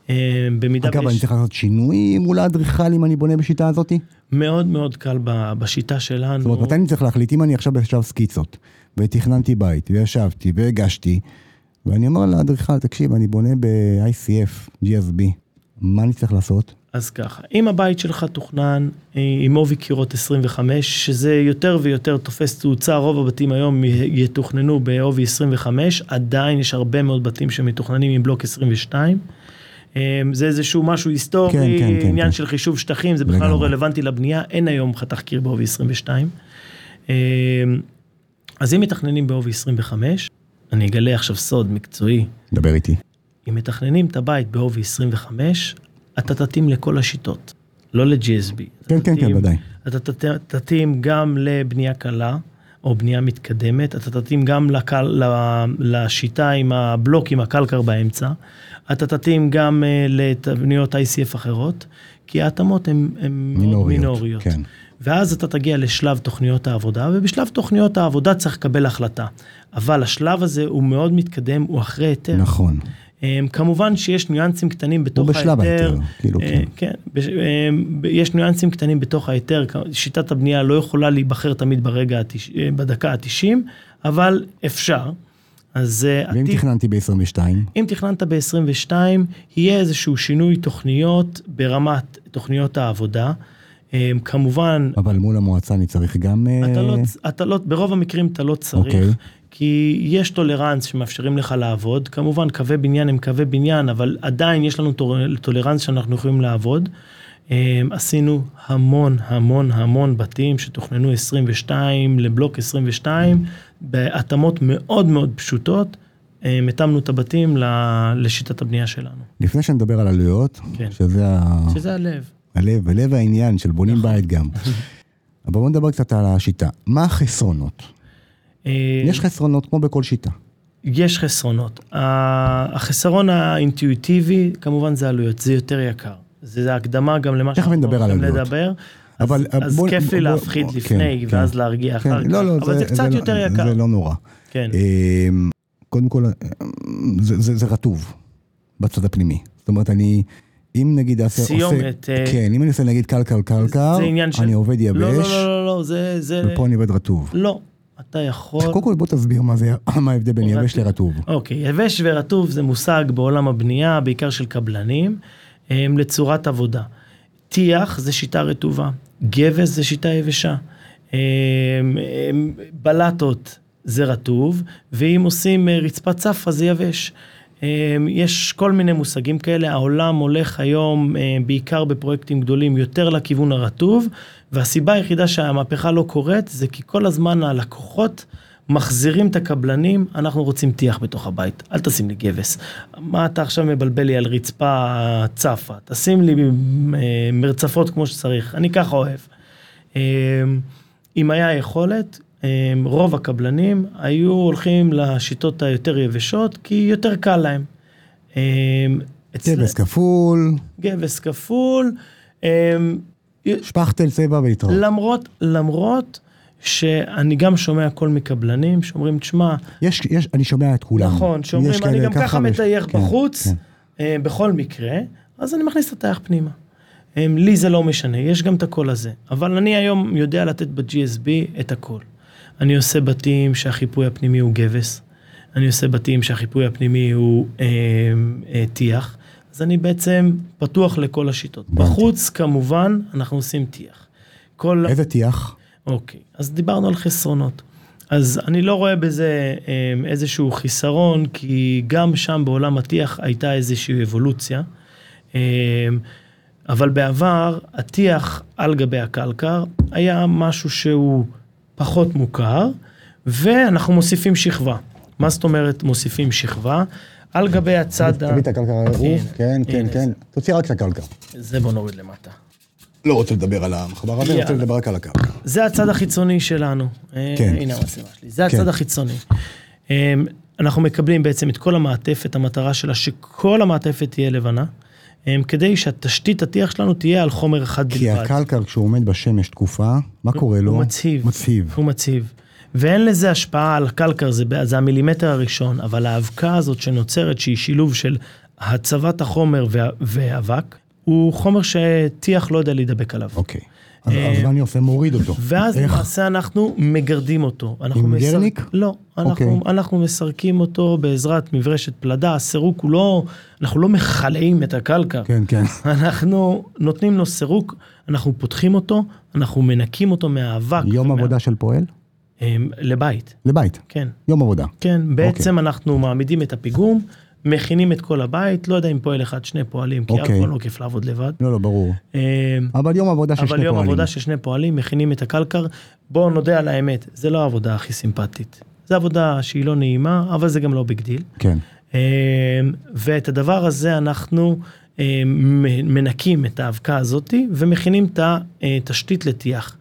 אמ, במידה אגב, אני ויש צריך לעשות שינוי מול האדריכל אם אני בונה בשיטה הזאת? מאוד מאוד קל בשיטה זאת שלנו. אומרת, מתי אני צריך להחליט? אם אני עכשיו בשלב סקיצות, ותכננתי בית, וישבתי, והגשתי, ואני אומר לאדריכל, תקשיב, אני בונה ב-ICF, GSB, מה אני צריך לעשות? אז ככה, אם הבית שלך תוכנן אה, עם עובי קירות 25, שזה יותר ויותר תופס תאוצה, רוב הבתים היום יתוכננו בעובי 25, עדיין יש הרבה מאוד בתים שמתוכננים עם בלוק 22. אה, זה איזשהו משהו היסטורי, כן, כן, כן, עניין כן. של חישוב שטחים, זה בכלל לא לגמרי. רלוונטי לבנייה, אין היום חתך קיר בעובי 22. אז אם מתכננים בעובי 25, אני אגלה עכשיו סוד מקצועי, דבר איתי. אם מתכננים את הבית בעובי 25, אתה תתאים לכל השיטות, לא ל-GSB. כן, כן, כן, ודאי. אתה תת- תתאים גם לבנייה קלה, או בנייה מתקדמת, אתה תתאים גם לקל, לשיטה עם הבלוק עם הקלקר באמצע, אתה תתאים גם אה, לתבניות ICF אחרות, כי ההתאמות הן מינוריות, מינוריות. כן. ואז אתה תגיע לשלב תוכניות העבודה, ובשלב תוכניות העבודה צריך לקבל החלטה. אבל השלב הזה הוא מאוד מתקדם, הוא אחרי היתר. נכון. Um, כמובן שיש ניואנסים קטנים בתוך הוא בשלב ההיתר. ההיתר, כאילו, אה, כן. כן, אמ, יש ניואנסים קטנים בתוך ההיתר, שיטת הבנייה לא יכולה להיבחר תמיד ברגע, אה, בדקה ה-90, אבל אפשר. אז אה, ואם עתיד- תכננתי ב-22? אם תכננת ב-22, יהיה איזשהו שינוי תוכניות ברמת תוכניות העבודה. אה, כמובן, אבל מול המועצה אני צריך גם... אה, אתה לא, אתה לא, ברוב המקרים אתה לא צריך, אוקיי. כי יש tolerance שמאפשרים לך לעבוד, כמובן קווי בניין הם קווי בניין, אבל עדיין יש לנו tolerance שאנחנו יכולים לעבוד. אה, עשינו המון המון המון בתים שתוכננו 22 לבלוק 22, בהתאמות מאוד מאוד פשוטות, אה, התאמנו את הבתים לשיטת הבנייה שלנו, לפני שנדבר על עלויות, כן. שזה ה- שזה הלב. הלב, הלב העניין של בונים בית גם. אבל בואו נדבר קצת על השיטה. מה החסרונות? אה, יש חסרונות כמו בכל שיטה. יש חסרונות. החסרון האינטואיטיבי, כמובן זה עלויות, זה יותר יקר. זה הקדמה גם למה תכף נדבר על הולכים עלויות. לדבר. אבל, אז, אז בוא- כיף לי בוא- להפחיד בוא- לפני, כן, ואז כן. להרגיע כן, אחר כך. לא, לא, אבל זה, קצת לא- יותר יקר. זה לא נורא. כן. אמ, קודם כל, זה, זה, זה רטוב בצד הפנימי. זאת אומרת, אני, אם נגיד אעשה... סיומת, עושה, אה, כן, אם אני עושה נגיד קלקר קלקר. אני עובד יבש, לא, לא, לא, לא, זה... ופה אני עובד רטוב. לא, אתה יכול... קודם כל בוא תסביר מה זה, מה ההבדל בין. יבש לרטוב. אוקיי, יבש ורטוב זה מושג בעולם הבנייה, בעיקר של קבלנים, לצורת עבודה. טיח זה שיטה רטובה, גבס זה שיטה יבשה, בלטות זה רטוב, ואם עושים אה, רצפת צפה זה יבש. הם, יש כל מיני מושגים כאלה, העולם הולך היום אה, בעיקר בפרויקטים גדולים יותר לכיוון הרטוב, והסיבה היחידה שהמהפכה לא קורית זה כי כל הזמן הלקוחות מחזירים את הקבלנים, אנחנו רוצים טיח בתוך הבית, אל תשים לי גבס. מה אתה עכשיו מבלבל לי על רצפה צפה? תשים לי אה, מרצפות כמו שצריך, אני ככה אוהב. אם היה יכולת, רוב הקבלנים היו הולכים לשיטות היותר יבשות, כי יותר קל להם. אצל- טבס כפול, גבס כפול. אה, שפכטל צבע והתראות. למרות, למרות שאני גם שומע קול מקבלנים שאומרים, תשמע, יש, יש, אני שומע את כולם. נכון, שאומרים, אני גם ככה מטייח כן, בחוץ, כן. אה, בכל מקרה, אז אני מכניס את הטייח פנימה. לי זה לא משנה, יש גם את הקול הזה. אבל אני היום יודע לתת ב-GSB את הקול. אני עושה בתים שהחיפוי הפנימי הוא גבס, אני עושה בתים שהחיפוי הפנימי הוא אה, אה, טיח, אז אני בעצם פתוח לכל השיטות. הבנתי. בחוץ, כמובן, אנחנו עושים טיח. כל... איזה טיח? אוקיי, אז דיברנו על חסרונות. אז אני לא רואה בזה אה, איזשהו חיסרון, כי גם שם בעולם הטיח הייתה איזושהי אבולוציה. אה, אבל בעבר, הטיח על גבי הקלקר היה משהו שהוא פחות מוכר, ואנחנו מוסיפים שכבה. מה זאת אומרת מוסיפים שכבה? על גבי הצד ה... תביא את הקלקר הערוב, כן, כן, כן. תוציא רק את הקלקר. זה בוא נוריד למטה. לא רוצה לדבר על המחבר הזה, רוצה. לדבר רק על הקלקר. זה הצד החיצוני שלנו. אה, כן. הנה המצלמה שלי. זה כן. הצד החיצוני. אה, אנחנו מקבלים בעצם את כל המעטפת, המטרה שלה שכל המעטפת תהיה לבנה, כדי שהתשתית הטיח שלנו תהיה על חומר אחד כי בלבד. הקלקר, כשהוא עומד בשמש תקופה, מה קורה לו? הוא מציב. מציב. הוא מציב. ואין לזה השפעה על הקלקר, זה, זה המילימטר הראשון, אבל האבקה הזאת שנוצרת, שהיא שילוב של הצבת החומר וה, ואבק, הוא חומר שטיח לא יודע להידבק עליו. אוקיי. אז אז מה אני עושה? מוריד אותו. ואז? למעשה אנחנו מגרדים אותו. עם גרניק? לא, אנחנו, אוקיי. אנחנו מסרקים אותו בעזרת מברשת פלדה, הסירוק הוא לא, אנחנו לא מכלאים את הקלקר. כן, כן. אנחנו נותנים לו סירוק, אנחנו פותחים אותו, אנחנו מנקים אותו מהאבק. יום עבודה של פועל? אמ, לבית, לבית. כן. יום עבודה. כן, בעצם אוקיי. אנחנו מעמידים את הפיגום, מכינים את כל הבית, לא יודע אם פועל אחד, שני פועלים, כי אף אוקיי. פעם לא כיף לעבוד לבד. לא, לא, ברור. אמ, אבל יום עבודה של שני אבל פועלים. יום עבודה של שני פועלים, מכינים את הקלקר. בואו נודה על האמת, זה לא העבודה הכי סימפטית. זו עבודה שהיא לא נעימה, אבל זה גם לא big deal. כן. אמ, ואת הדבר הזה אנחנו מ- מנקים את האבקה הזאתי ומכינים את התשתית לטיח.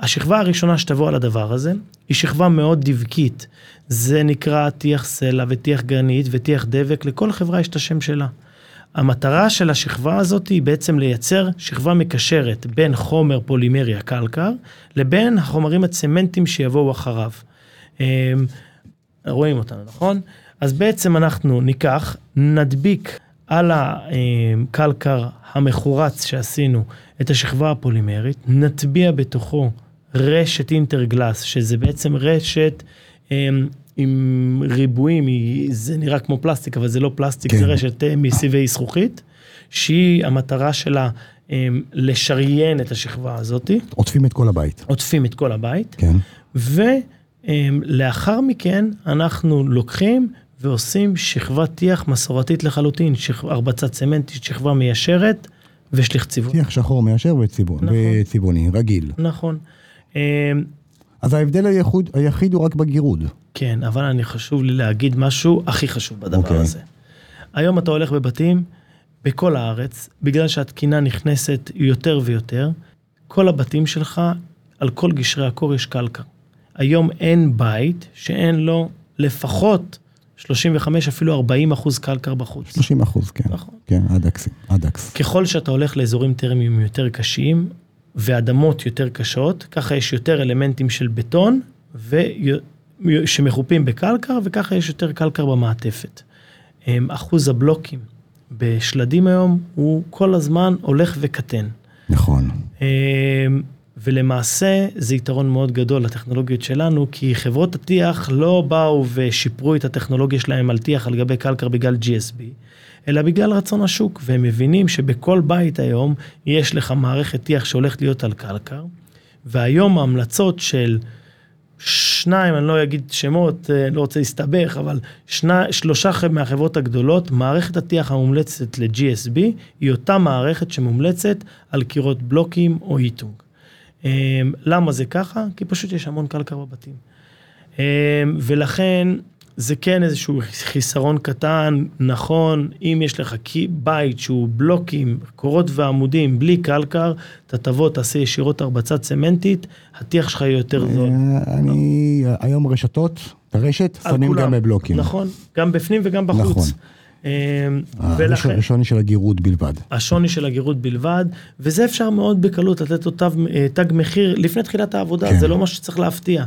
השכבה הראשונה שתבוא על הדבר הזה היא שכבה מאוד דבקית. זה נקרא טיח סלע וטיח גרנית וטיח דבק, לכל חברה יש את השם שלה. המטרה של השכבה הזאת היא בעצם לייצר שכבה מקשרת בין חומר פולימרי הקלקר לבין החומרים הצמנטיים שיבואו אחריו. אמ, רואים אותנו, נכון? אז בעצם אנחנו ניקח, נדביק על הקלקר המחורץ שעשינו את השכבה הפולימרית, נטביע בתוכו רשת אינטרגלס, שזה בעצם רשת אמ, עם ריבועים, היא- זה נראה כמו פלסטיק, אבל זה לא פלסטיק, כן. זה רשת אה, מסיבי זכוכית, שהיא, המטרה שלה אמ, לשריין את השכבה הזאתי, עוטפים את כל הבית. עוטפים את כל הבית, כן. ולאחר מכן אנחנו לוקחים ועושים שכבת טיח מסורתית לחלוטין, שכ... הרבצת צמנטית, שכבה מיישרת ושליך צבעוני. טיח שחור מיישר וצבעוני, נכון. וצבעוני, רגיל. נכון. אמ, אז ההבדל היחוד, היחיד הוא רק בגירוד. כן, אבל אני חשוב לי להגיד משהו הכי חשוב בדבר אוקיי. הזה. היום אתה הולך בבתים בכל הארץ, בגלל שהתקינה נכנסת יותר ויותר, כל הבתים שלך, על כל גשרי הקור יש קלקר. היום אין בית שאין לו לפחות 35 אפילו 40 אחוז קלקר בחוץ. 30 אחוז, כן. נכון. כן, אדקס. אדקס. ככל שאתה הולך לאזורים טרמיים יותר קשים ואדמות יותר קשות, ככה יש יותר אלמנטים של בטון ו... שמחופים בקלקר, וככה יש יותר קלקר במעטפת. אמ, אחוז הבלוקים בשלדים היום הוא כל הזמן הולך וקטן. נכון. אמ, ולמעשה זה יתרון מאוד גדול לטכנולוגיות שלנו, כי חברות הטיח לא באו ושיפרו את הטכנולוגיה שלהם על טיח על גבי קלקר בגלל GSB, אלא בגלל רצון השוק, והם מבינים שבכל בית היום יש לך מערכת טיח שהולכת להיות על קלקר, והיום ההמלצות של שניים, אני לא אגיד שמות, אה, לא רוצה להסתבך, אבל שני, שלושה מהחברות הגדולות, מערכת הטיח המומלצת ל-GSB היא אותה מערכת שמומלצת על קירות בלוקים או איטונג. אה, למה זה ככה? כי פשוט יש המון קלקר בבתים. אה, ולכן זה כן איזשהו חיסרון קטן, נכון, אם יש לך בית שהוא בלוקים, קורות ועמודים בלי קלקר, אתה תבוא, תעשה ישירות הרבצה צמנטית, הטיח שלך יהיה יותר זול. אה, אני, היום רשתות, הרשת, על שמים. גם בבלוקים. נכון, גם בפנים וגם בחוץ. נכון. אה, אה, ולכן, השוני של הגירוד בלבד. השוני של הגירות בלבד, וזה אפשר מאוד בקלות לתת לו תו, אה, תג מחיר לפני תחילת העבודה, כן. זה לא משהו שצריך להפתיע.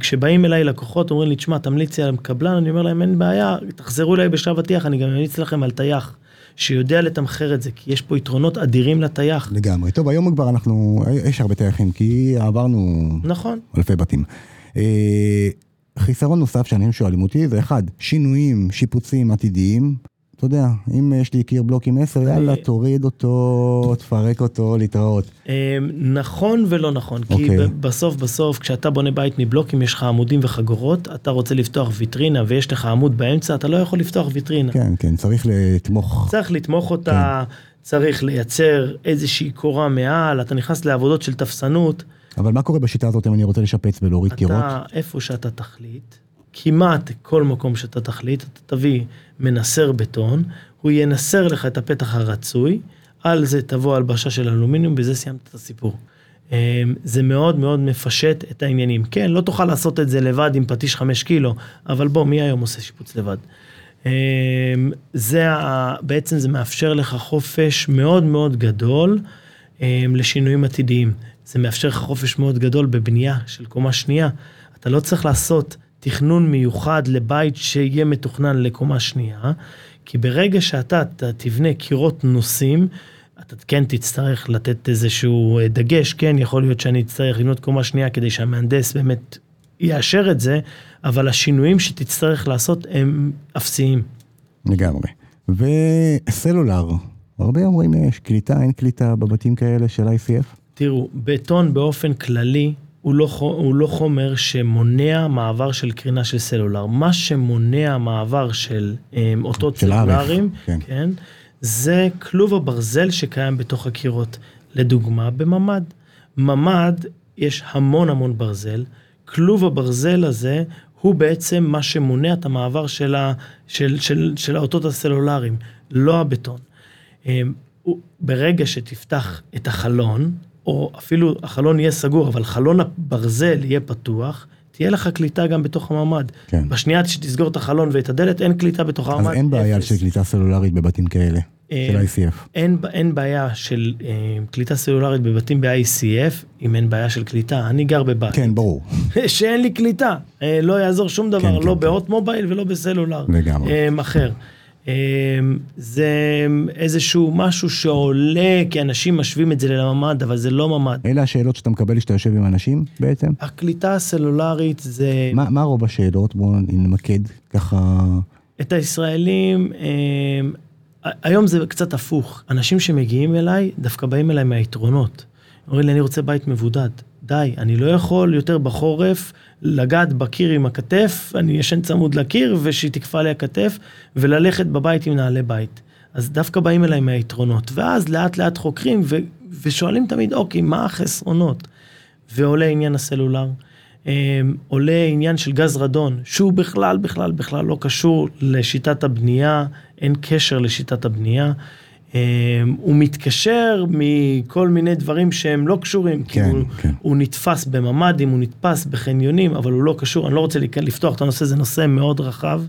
כשבאים אליי לקוחות, אומרים לי, תשמע, תמליץ לי על קבלן, אני אומר להם, אין בעיה, תחזרו אליי בשלב הטיח, אני גם אמליץ לכם על טייח, שיודע לתמחר את זה, כי יש פה יתרונות אדירים לטייח. לגמרי. טוב, היום כבר אנחנו, יש הרבה טייחים, כי עברנו נכון, אלפי בתים. חיסרון נוסף שאנשים שואלים אותי זה אחד, שינויים, שיפוצים עתידיים. אתה יודע, אם יש לי קיר בלוק עם 10, יאללה, תוריד אותו, תפרק אותו, להתראות. אה, נכון ולא נכון, כי אוקיי. בסוף בסוף כשאתה בונה בית מבלוקים יש לך עמודים וחגורות, אתה רוצה לפתוח ויטרינה ויש לך עמוד באמצע, אתה לא יכול לפתוח ויטרינה. כן, כן, צריך לתמוך. צריך לתמוך אותה, צריך לייצר איזושהי קורה מעל, אתה נכנס לעבודות של תפסנות, אבל מה קורה בשיטה הזאת אם אני רוצה לשפץ ולהוריד קירות? אתה איפה שאתה תחליט, כמעט כל מקום שאתה תחליט, אתה תביא מנסר בטון, הוא ינסר לך את הפתח הרצוי, על זה תבוא הלבשה של אלומיניום, בזה סיימת את הסיפור. אמ, זה מאוד מאוד מפשט את העניינים. כן, לא תוכל לעשות את זה לבד עם פטיש 5 קילו, אבל בוא, מי היום עושה שיפוץ לבד? אמ, זה בעצם זה מאפשר לך חופש מאוד מאוד גדול אמ, לשינויים עתידיים. זה מאפשר לך חופש מאוד גדול בבנייה של קומה שנייה. אתה לא צריך לעשות תכנון מיוחד לבית שיהיה מתוכנן לקומה שנייה, כי ברגע שאתה תבנה קירות נוסים, אתה כן תצטרך לתת איזשהו אה, דגש, כן, יכול להיות שאני אצטרך לבנות קומה שנייה כדי שהמהנדס באמת יאשר את זה, אבל השינויים שתצטרך לעשות הם אפסיים. לגמרי. וסלולר, הרבה אומרים יש קליטה, אין קליטה בבתים כאלה של ICF? תראו, בטון באופן כללי הוא לא, הוא לא חומר שמונע מעבר של קרינה של סלולר. מה שמונע מעבר של um, אותות של RF, סלולריים, כן. כן, זה כלוב הברזל שקיים בתוך הקירות. לדוגמה, בממ"ד. ממ"ד, יש המון המון ברזל. כלוב הברזל הזה הוא בעצם מה שמונע את המעבר של, ה, של, של, של האותות הסלולריים, לא הבטון. אמ, ברגע שתפתח את החלון, או אפילו החלון יהיה סגור, אבל חלון הברזל יהיה פתוח, תהיה לך קליטה גם בתוך הממ"ד. כן. בשנייה שתסגור את החלון ואת הדלת, אין קליטה בתוך אז הממ"ד. אין בעיה אפס. של קליטה סלולרית בבתים כאלה, אה, של ICF. אין, אין בעיה של אה, קליטה סלולרית בבתים ב-ICF, אם אין בעיה של קליטה. אני גר בבית. כן, ברור. שאין לי קליטה, אה, לא יעזור שום דבר, כן, לא כן, בהוט מובייל ולא בסלולר. לגמרי. אה, אחר. אה, זה איזשהו משהו שעולה, כי אנשים משווים את זה לממ"ד, אבל זה לא ממ"ד. אלה השאלות שאתה מקבל כשאתה יושב עם אנשים בעצם? הקליטה הסלולרית זה... מה מה רוב השאלות? בואו נמקד ככה. את הישראלים, אה, היום זה קצת הפוך. אנשים שמגיעים אליי, דווקא באים אליי מהיתרונות. אומרים לי, אני רוצה בית מבודד. די, אני לא יכול יותר בחורף לגעת בקיר עם הכתף, אני ישן צמוד לקיר ושהיא תקפא לי הכתף, וללכת בבית עם נעלי בית. אז דווקא באים אליי מהיתרונות, ואז לאט לאט חוקרים ו- ושואלים תמיד, אוקיי, מה החסרונות? ועולה עניין הסלולר, עולה עניין של גז רדון, שהוא בכלל, בכלל, בכלל לא קשור לשיטת הבנייה, אין קשר לשיטת הבנייה. הוא מתקשר מכל מיני דברים שהם לא קשורים, כן, כי הוא, כן. הוא נתפס בממ"דים, הוא נתפס בחניונים, אבל הוא לא קשור, אני לא רוצה לפתוח את הנושא, זה נושא מאוד רחב.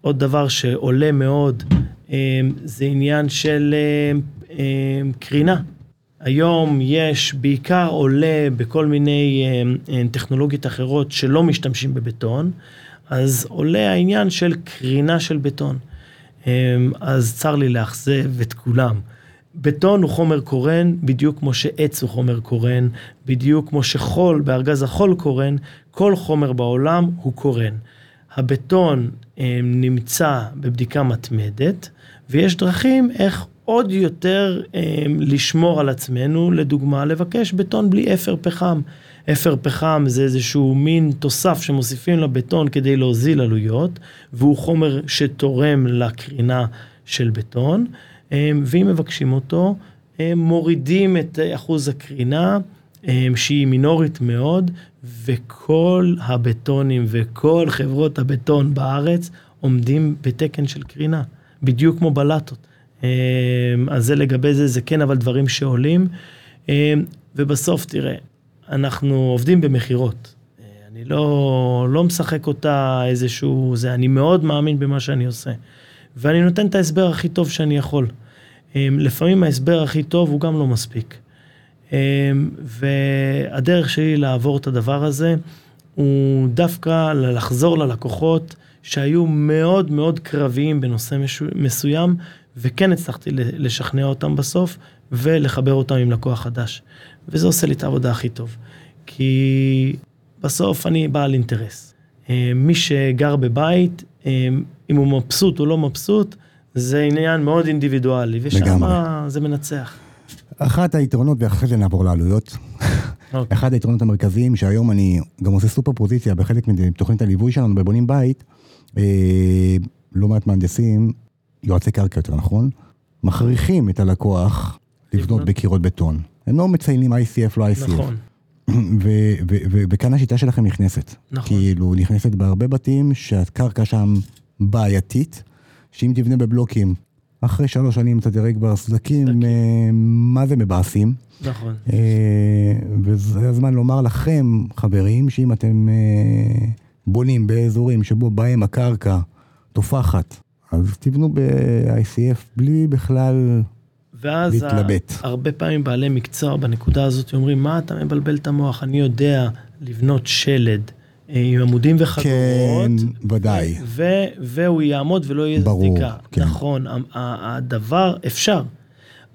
עוד דבר שעולה מאוד, זה עניין של קרינה. היום יש בעיקר עולה בכל מיני טכנולוגיות אחרות שלא משתמשים בבטון, אז עולה העניין של קרינה של בטון. אז צר לי לאכזב את כולם. בטון הוא חומר קורן, בדיוק כמו שעץ הוא חומר קורן, בדיוק כמו שחול, בארגז החול קורן, כל חומר בעולם הוא קורן. הבטון נמצא בבדיקה מתמדת, ויש דרכים איך עוד יותר לשמור על עצמנו, לדוגמה, לבקש בטון בלי אפר פחם. אפר פחם זה איזשהו מין תוסף שמוסיפים לבטון כדי להוזיל עלויות, והוא חומר שתורם לקרינה של בטון, ואם מבקשים אותו, מורידים את אחוז הקרינה, שהיא מינורית מאוד, וכל הבטונים וכל חברות הבטון בארץ עומדים בתקן של קרינה, בדיוק כמו בלטות. אז זה לגבי זה, זה כן, אבל דברים שעולים. ובסוף, תראה, אנחנו עובדים במכירות. אני לא, לא משחק אותה איזשהו, זה, אני מאוד מאמין במה שאני עושה. ואני נותן את ההסבר הכי טוב שאני יכול. לפעמים ההסבר הכי טוב הוא גם לא מספיק. והדרך שלי לעבור את הדבר הזה, הוא דווקא לחזור ללקוחות שהיו מאוד מאוד קרביים בנושא מסוים, וכן הצלחתי לשכנע אותם בסוף, ולחבר אותם עם לקוח חדש. וזה עושה לי את העבודה הכי טוב. כי בסוף אני בעל אינטרס. מי שגר בבית, אם הוא מבסוט או לא מבסוט, זה עניין מאוד אינדיבידואלי, ושם זה מנצח. אחת היתרונות, ואחרי זה נעבור לעלויות. אוקיי. אחד היתרונות המרכזיים, שהיום אני גם עושה סופר פוזיציה בחלק מתוכנית הליווי שלנו בבונים בית, לא מעט מהנדסים, יועצי קרקע יותר נכון, מכריחים את הלקוח לבנות בקירות בטון. הם לא מציינים ICF, לא ICF. נכון. וכאן השיטה שלכם נכנסת. נכון. כאילו, נכנסת בהרבה בתים שהקרקע שם בעייתית, שאם תבנה בבלוקים, אחרי שלוש שנים אתה תראה כבר סדקים, סדקים. מה זה מבאסים. נכון. וזה הזמן לומר לכם, חברים, שאם אתם אה, בונים באזורים שבו בהם הקרקע תופחת, אז תבנו ב-ICF בלי בכלל ואז להתלבט. הרבה פעמים בעלי מקצוע בנקודה הזאת אומרים, מה אתה מבלבל את המוח? אני יודע לבנות שלד אה, עם עמודים וחגורות. כן, ודאי. ו- והוא יעמוד ולא יהיה ברור, סדיקה. כן. נכון, הדבר אפשר,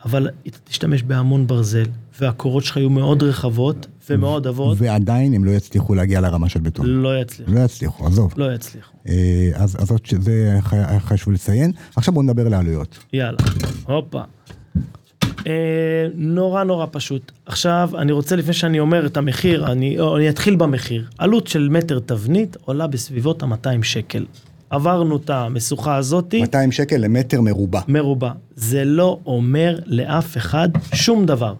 אבל תשתמש בהמון ברזל, והקורות שלך יהיו מאוד רחבות ומאוד עבות, ועדיין הם לא יצליחו להגיע לרמה של בטון. לא יצליחו. לא יצליחו, עזוב. לא יצליחו. אה, אז אז זה חשוב לציין. עכשיו בואו נדבר על העלויות. יאללה, הופה. אה, נורא נורא פשוט. עכשיו, אני רוצה לפני שאני אומר את המחיר, אני, אני אתחיל במחיר. עלות של מטר תבנית עולה בסביבות ה-200 שקל. עברנו את המשוכה הזאתי, 200 שקל למטר מרובע. מרובע. זה לא אומר לאף אחד שום דבר.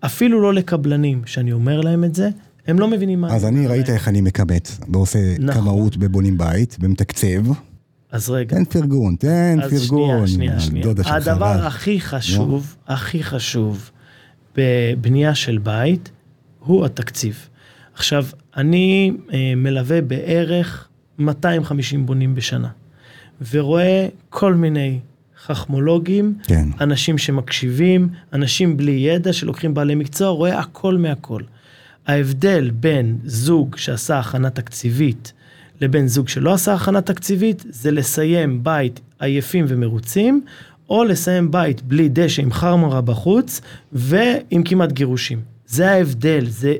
אפילו לא לקבלנים, שאני אומר להם את זה, הם לא מבינים מה אז אני ראית. איך אני מכמת, ועושה נכון. כמאות בבונים בית, ומתקצב. אז רגע. תן פרגון, תן אז פרגון. שנייה, שנייה, הדודה שנייה. שלך, הדבר רז. הכי חשוב, הכי חשוב בבנייה של בית, הוא התקציב. עכשיו, אני אה, מלווה בערך 250 בונים בשנה, ורואה כל מיני חכמולוגים, כן. אנשים שמקשיבים, אנשים בלי ידע, שלוקחים בעלי מקצוע, רואה הכל מהכל. ההבדל בין זוג שעשה הכנה תקציבית לבין זוג שלא עשה הכנה תקציבית, זה לסיים בית עייפים ומרוצים, או לסיים בית בלי דשא עם חרמרה בחוץ, ועם כמעט גירושים. זה ההבדל, זה...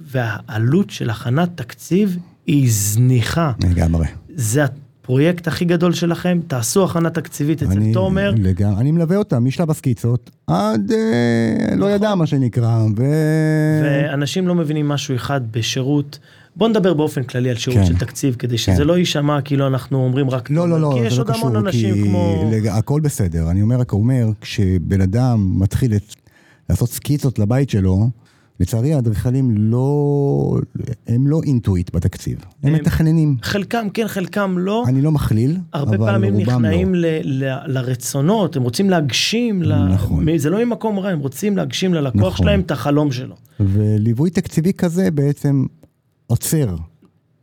והעלות של הכנת תקציב היא זניחה. לגמרי. זה הפרויקט הכי גדול שלכם, תעשו הכנה תקציבית אצל אני, תומר. לגמרי, אני מלווה אותם משלב הסקיצות עד אה, לא נכון. ידע מה שנקרא, ו... ואנשים לא מבינים משהו אחד בשירות. בוא נדבר באופן כללי על שירות כן. של תקציב, כדי שזה כן. לא יישמע כאילו אנחנו אומרים רק לא, לא, לא, כי יש לא עוד המון קשור, אנשים כי כמו... לג... הכל בסדר. אני אומר, רק אומר, כשבן אדם מתחיל את... לעשות סקיצות לבית שלו, לצערי האדריכלים לא... הם לא אינטואיט בתקציב, הם הם- מתכננים. חלקם כן, חלקם לא. אני לא מכליל, הרבה אבל פעמים רובם נכנעים לא. ל- ל- לרצונות, הם רוצים להגשים, ל- נכון. זה לא ממקום רע, הם רוצים להגשים ללקוח נכון. שלהם את החלום שלו. וליווי תקציבי כזה בעצם עוצר.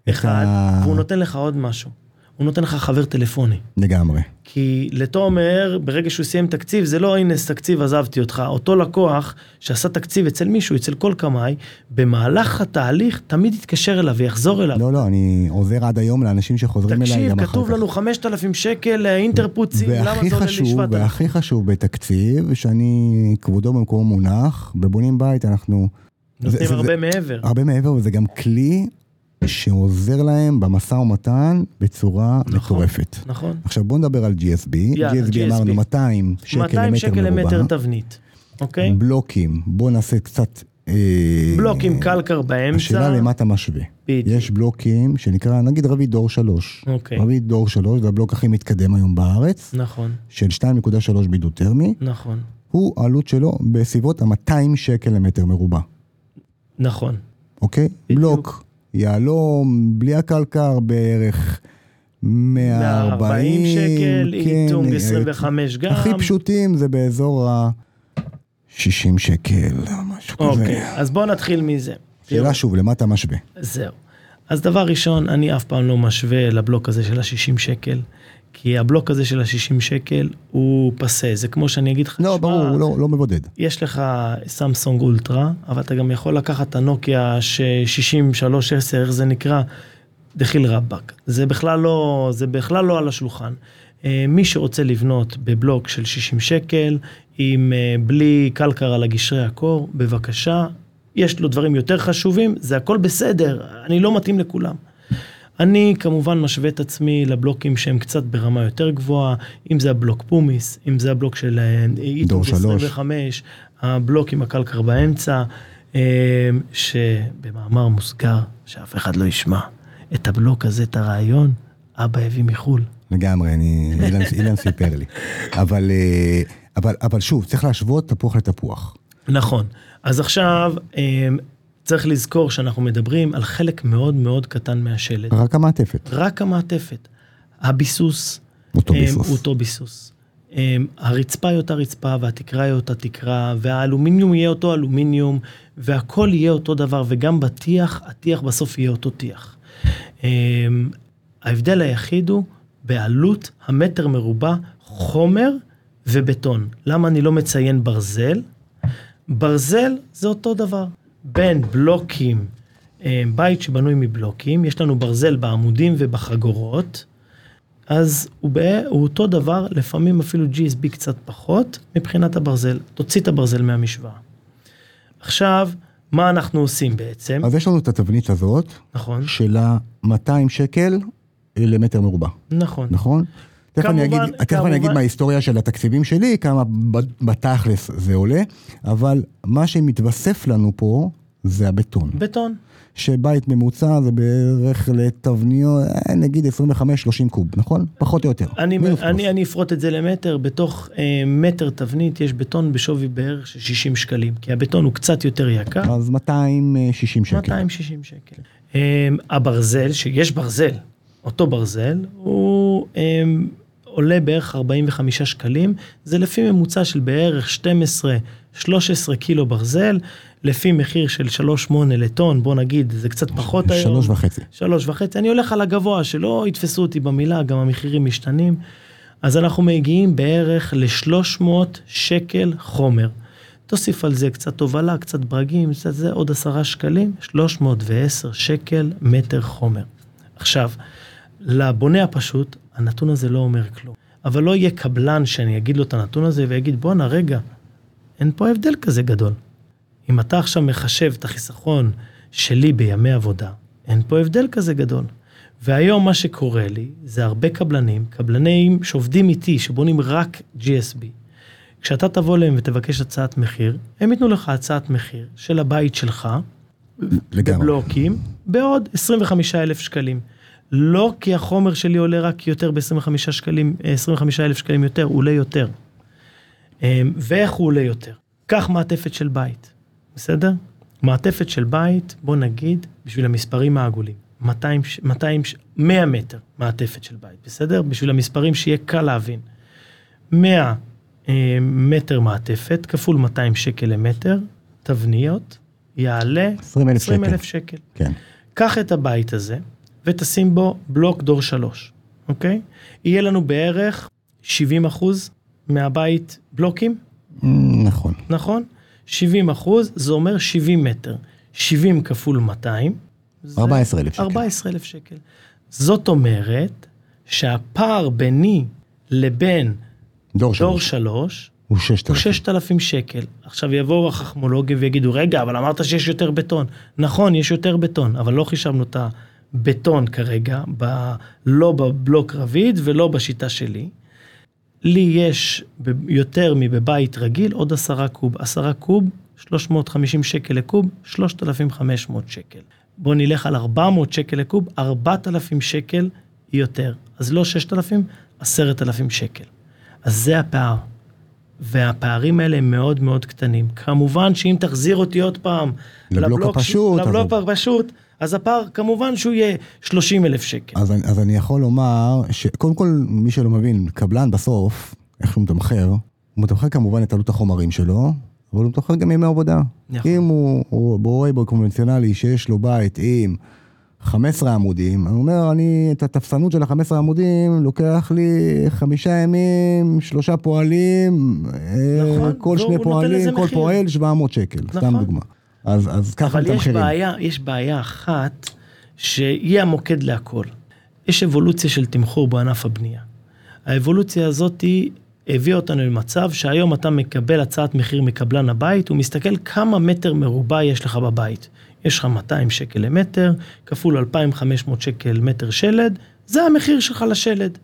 אחד, ה- והוא נותן לך עוד משהו. הוא נותן לך חבר טלפוני. לגמרי. כי לתומר, ברגע שהוא סיים תקציב, זה לא הנה תקציב עזבתי אותך. אותו לקוח שעשה תקציב אצל מישהו, אצל כל קמאי, במהלך התהליך תמיד יתקשר אליו ויחזור אליו. לא, לא, אני עוזר עד היום לאנשים שחוזרים אליי תקשיב, גם אחר כך. כתוב לנו 5,000 שקל אה, אינטרפוצים, למה זה עולה לי חשוב, 7,000? והכי חשוב בתקציב, שאני, כבודו במקומו מונח, בבונים בית אנחנו... נותנים זה- זה- הרבה מעבר. הרבה מעבר, וזה גם כלי שעוזר להם במשא ומתן בצורה נכון. מטורפת. נכון. עכשיו בוא נדבר על GSB. יאללה, GSB GSB. אמרנו 200 שקל 200 שקל למטר. תבנית, אוקיי? בלוקים, בוא נעשה קצת... אה, בלוק עם קלקר באמצע. השאלה למה אתה משווה. בדיוק. יש בלוקים שנקרא, נגיד רביד דור 3. אוקיי. רביד דור 3 זה הבלוק הכי מתקדם היום בארץ, נכון, של 2.3 בידוד טרמי. נכון, הוא, העלות שלו בסביבות ה-200 שקל למטר מרובע, נכון. אוקיי? בדיוק. בלוק, יהלום, בלי הקלקר בערך 140 140 שקל, כן, איטונג אה, 25 גם. הכי פשוטים זה באזור ה-60 שקל, משהו כזה. אוקיי, אז בואו נתחיל מזה. תראו, שאלה שוב, למה אתה משווה? זהו. אז דבר ראשון, אני אף פעם לא משווה לבלוק הזה של ה-60 שקל, כי הבלוק הזה של ה-60 שקל הוא פסה, זה כמו שאני אגיד לך, לא, "שמע, ברור, הוא לא- לא מבודד. יש לך סמסונג אולטרה, אבל אתה גם יכול לקחת את הנוקיה ש-6310, איך זה נקרא? דחיל רבאק. זה בכלל לא, זה בכלל לא על השולחן. אה, מי שרוצה לבנות בבלוק של 60 שקל, עם אה, בלי קלקר על הגשרי הקור, בבקשה. יש לו דברים יותר חשובים, זה הכל בסדר, אני לא מתאים לכולם. אני כמובן משווה את עצמי לבלוקים שהם קצת ברמה יותר גבוהה, אם זה הבלוק פומיס, אם זה הבלוק של אה, שלוש. 25, הבלוק עם הקלקר באמצע, אה, שבמאמר מוסגר, שאף אחד לא ישמע, את הבלוק הזה, את הרעיון, אבא הביא מחו"ל. לגמרי, אני, אילן, אילן סיפר לי. אבל, אה, אבל, אבל שוב, צריך להשוות תפוח לתפוח. נכון. אז עכשיו, צריך לזכור שאנחנו מדברים על חלק מאוד מאוד קטן מהשלד. רק המעטפת, רק המעטפת. הביסוס, אותו אה, ביסוס. אותו ביסוס. אה, הרצפה היא אותה רצפה והתקרה היא אותה תקרה והאלומיניום יהיה אותו אלומיניום והכל יהיה אותו דבר וגם בטיח, הטיח בסוף יהיה אותו טיח. אה, ההבדל היחיד הוא בעלות המטר מרובע חומר ובטון. למה אני לא מציין ברזל? ברזל זה אותו דבר. בין בלוקים, אה, בית שבנוי מבלוקים, יש לנו ברזל בעמודים ובחגורות, אז הוא, בא, הוא אותו דבר, לפעמים אפילו GSB קצת פחות, מבחינת הברזל. תוציא את הברזל מהמשוואה. עכשיו, מה אנחנו עושים בעצם? אז יש לנו את התבנית הזאת, נכון, של ה-200 שקל למטר מרובע, נכון. נכון? תכף אני אגיד, כמובן, תכף אני אגיד כמובן. מההיסטוריה של התקציבים שלי, כמה בתכלס זה עולה, אבל מה שמתווסף לנו פה זה הבטון. בטון. שבית ממוצע זה בערך לתבניות, אה, נגיד 25-30 קוב, נכון? פחות או יותר. אני, אני. אני אפרוט את זה למטר, בתוך אה, מטר תבנית יש בטון בשווי בערך של 60 שקלים, כי הבטון הוא קצת יותר יקר, אז 260 שקל. 260 שקל. אה, הברזל, שיש ברזל, אותו ברזל, הוא אה, עולה בערך 45 שקלים, זה לפי ממוצע של בערך 12-13 קילו ברזל, לפי מחיר של 3.8 לטון, בוא נגיד, זה קצת פחות היום. שלוש וחצי. שלוש וחצי, אני הולך על הגבוה, שלא יתפסו אותי במילה, גם המחירים משתנים. אז אנחנו מגיעים בערך ל-300 שקל חומר. תוסיף על זה קצת הובלה, קצת ברגים, קצת זה, עוד עשרה שקלים, 310 שקל מטר חומר. עכשיו, לבונה הפשוט, הנתון הזה לא אומר כלום. אבל לא יהיה קבלן שאני אגיד לו את הנתון הזה ויגיד, בואנה, רגע, אין פה הבדל כזה גדול. אם אתה עכשיו מחשב את החיסכון שלי בימי עבודה, אין פה הבדל כזה גדול. והיום מה שקורה לי, זה הרבה קבלנים, קבלנים שעובדים איתי, שבונים רק GSB. כשאתה תבוא אליהם ותבקש הצעת מחיר, הם ייתנו לך הצעת מחיר של הבית שלך, לגמרי. בבלוקים, בעוד 25 אלף שקלים. לא כי החומר שלי עולה רק יותר ב-25 שקלים, 25 אלף שקלים יותר, הוא עולה יותר. אמ, ואיך הוא עולה יותר? קח מעטפת של בית, בסדר? מעטפת של בית, בוא נגיד, בשביל המספרים העגולים, 200, 200, 100 מטר מעטפת של בית, בסדר? בשביל המספרים שיהיה קל להבין. 100 אה, מטר מעטפת, כפול 200 שקל למטר, תבניות, יעלה 20,000 שקל. 20,000 שקל. כן. קח את הבית הזה ותשים בו בלוק דור 3, אוקיי? יהיה לנו בערך 70 אחוז מהבית בלוקים, נכון. נכון? 70 אחוז, זה אומר 70 מטר. 70 כפול 200. זה 14,000 שקל. 14,000 שקל. זאת אומרת שהפער ביני לבין דור דור שלוש. 3 הוא הוא 6,000. 6,000 שקל. עכשיו יבואו החכמולוגים ויגידו, רגע, אבל אמרת שיש יותר בטון. נכון, יש יותר בטון, אבל לא חישבנו את הבטון כרגע, ב... לא בבלוק רביד ולא בשיטה שלי. לי יש ב- יותר מבבית רגיל עוד עשרה קוב. עשרה קוב, 350 שקל לקוב, 3,500 שקל. בוא נלך על 400 שקל לקוב, 4,000 שקל יותר. אז לא 6,000, 10,000 שקל. אז זה הפער. והפערים האלה הם מאוד מאוד קטנים. כמובן שאם תחזיר אותי עוד פעם לבלוק ש- הפשוט, אז- לבלוק הפשוט, אז הפער כמובן שהוא יהיה 30 אלף שקל. אז, אז אני יכול לומר, שקודם כל, מי שלא מבין, קבלן בסוף, איך שהוא מתמחר, הוא מתמחר כמובן את עלות החומרים שלו, אבל הוא מתמחר גם ימי עבודה. נכון. אם הוא, הוא רואה בקונבנציונלי שיש לו בית עם 15 עמודים, אני אומר, אני את התפסנות של ה-15 עמודים, לוקח לי חמישה ימים, שלושה פועלים, אה, נכון, כל שני פועלים, כל מחיר. פועל 700 שקל, סתם נכון. דוגמה. אז, אז ככה אבל יש מתמחרים. בעיה, יש בעיה אחת שהיא המוקד להכל. יש אבולוציה של תמחור בענף הבנייה. האבולוציה הזאת היא הביאה אותנו למצב שהיום אתה מקבל הצעת מחיר מקבלן הבית, הוא מסתכל כמה מטר מרובע יש לך בבית. יש לך 200 שקל למטר, כפול 2,500 שקל מטר שלד, זה המחיר שלך לשלד.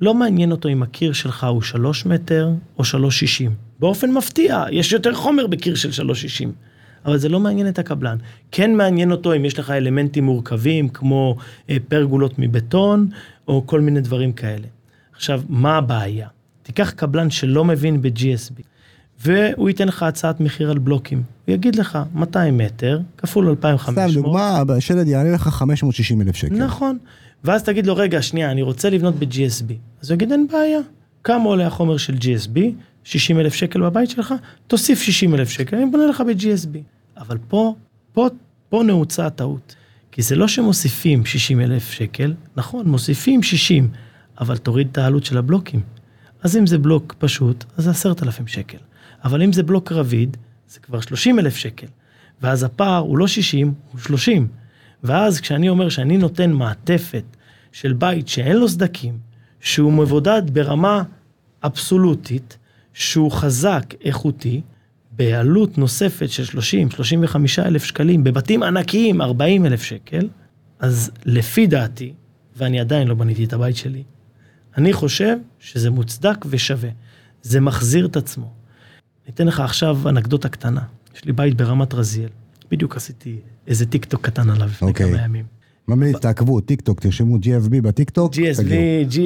לא מעניין אותו אם הקיר שלך הוא 3 מטר או 3.60. באופן מפתיע, יש יותר חומר בקיר של 3.60. אבל זה לא מעניין את הקבלן. כן מעניין אותו אם יש לך אלמנטים מורכבים כמו אה, פרגולות מבטון או כל מיני דברים כאלה. עכשיו, מה הבעיה? תיקח קבלן שלא מבין ב-GSB והוא ייתן לך הצעת מחיר על בלוקים. הוא יגיד לך 200 מטר כפול 2,500. סתם דוגמה, השלד יעלה לך 560 אלף שקל. נכון. ואז תגיד לו, רגע, שנייה, אני רוצה לבנות ב-GSB. אז הוא יגיד, אין בעיה. כמה עולה החומר של GSB? 60 אלף שקל בבית שלך? תוסיף 60 אלף שקל, אני בונה לך ב-GSB. אבל פה, פה, פה נעוצה הטעות. כי זה לא שמוסיפים 60 אלף שקל, נכון, מוסיפים 60, אבל תוריד את העלות של הבלוקים. אז אם זה בלוק פשוט, אז זה 10,000 שקל. אבל אם זה בלוק רביד, זה כבר 30 אלף שקל. ואז הפער הוא לא 60, הוא 30. ואז כשאני אומר שאני נותן מעטפת של בית שאין לו סדקים, שהוא מבודד ברמה אבסולוטית, שהוא חזק, איכותי, בעלות נוספת של 30-35 אלף שקלים, בבתים ענקיים 40 אלף שקל, אז לפי דעתי, ואני עדיין לא בניתי את הבית שלי, אני חושב שזה מוצדק ושווה. זה מחזיר את עצמו. אני אתן לך עכשיו אנקדוטה קטנה. יש לי בית ברמת רזיאל. בדיוק עשיתי איזה טיק טוק קטן עליו לפני אוקיי. כמה ימים. ממליץ, תעקבו, טיק טוק, תרשמו GSB בטיק טוק. GSB. G,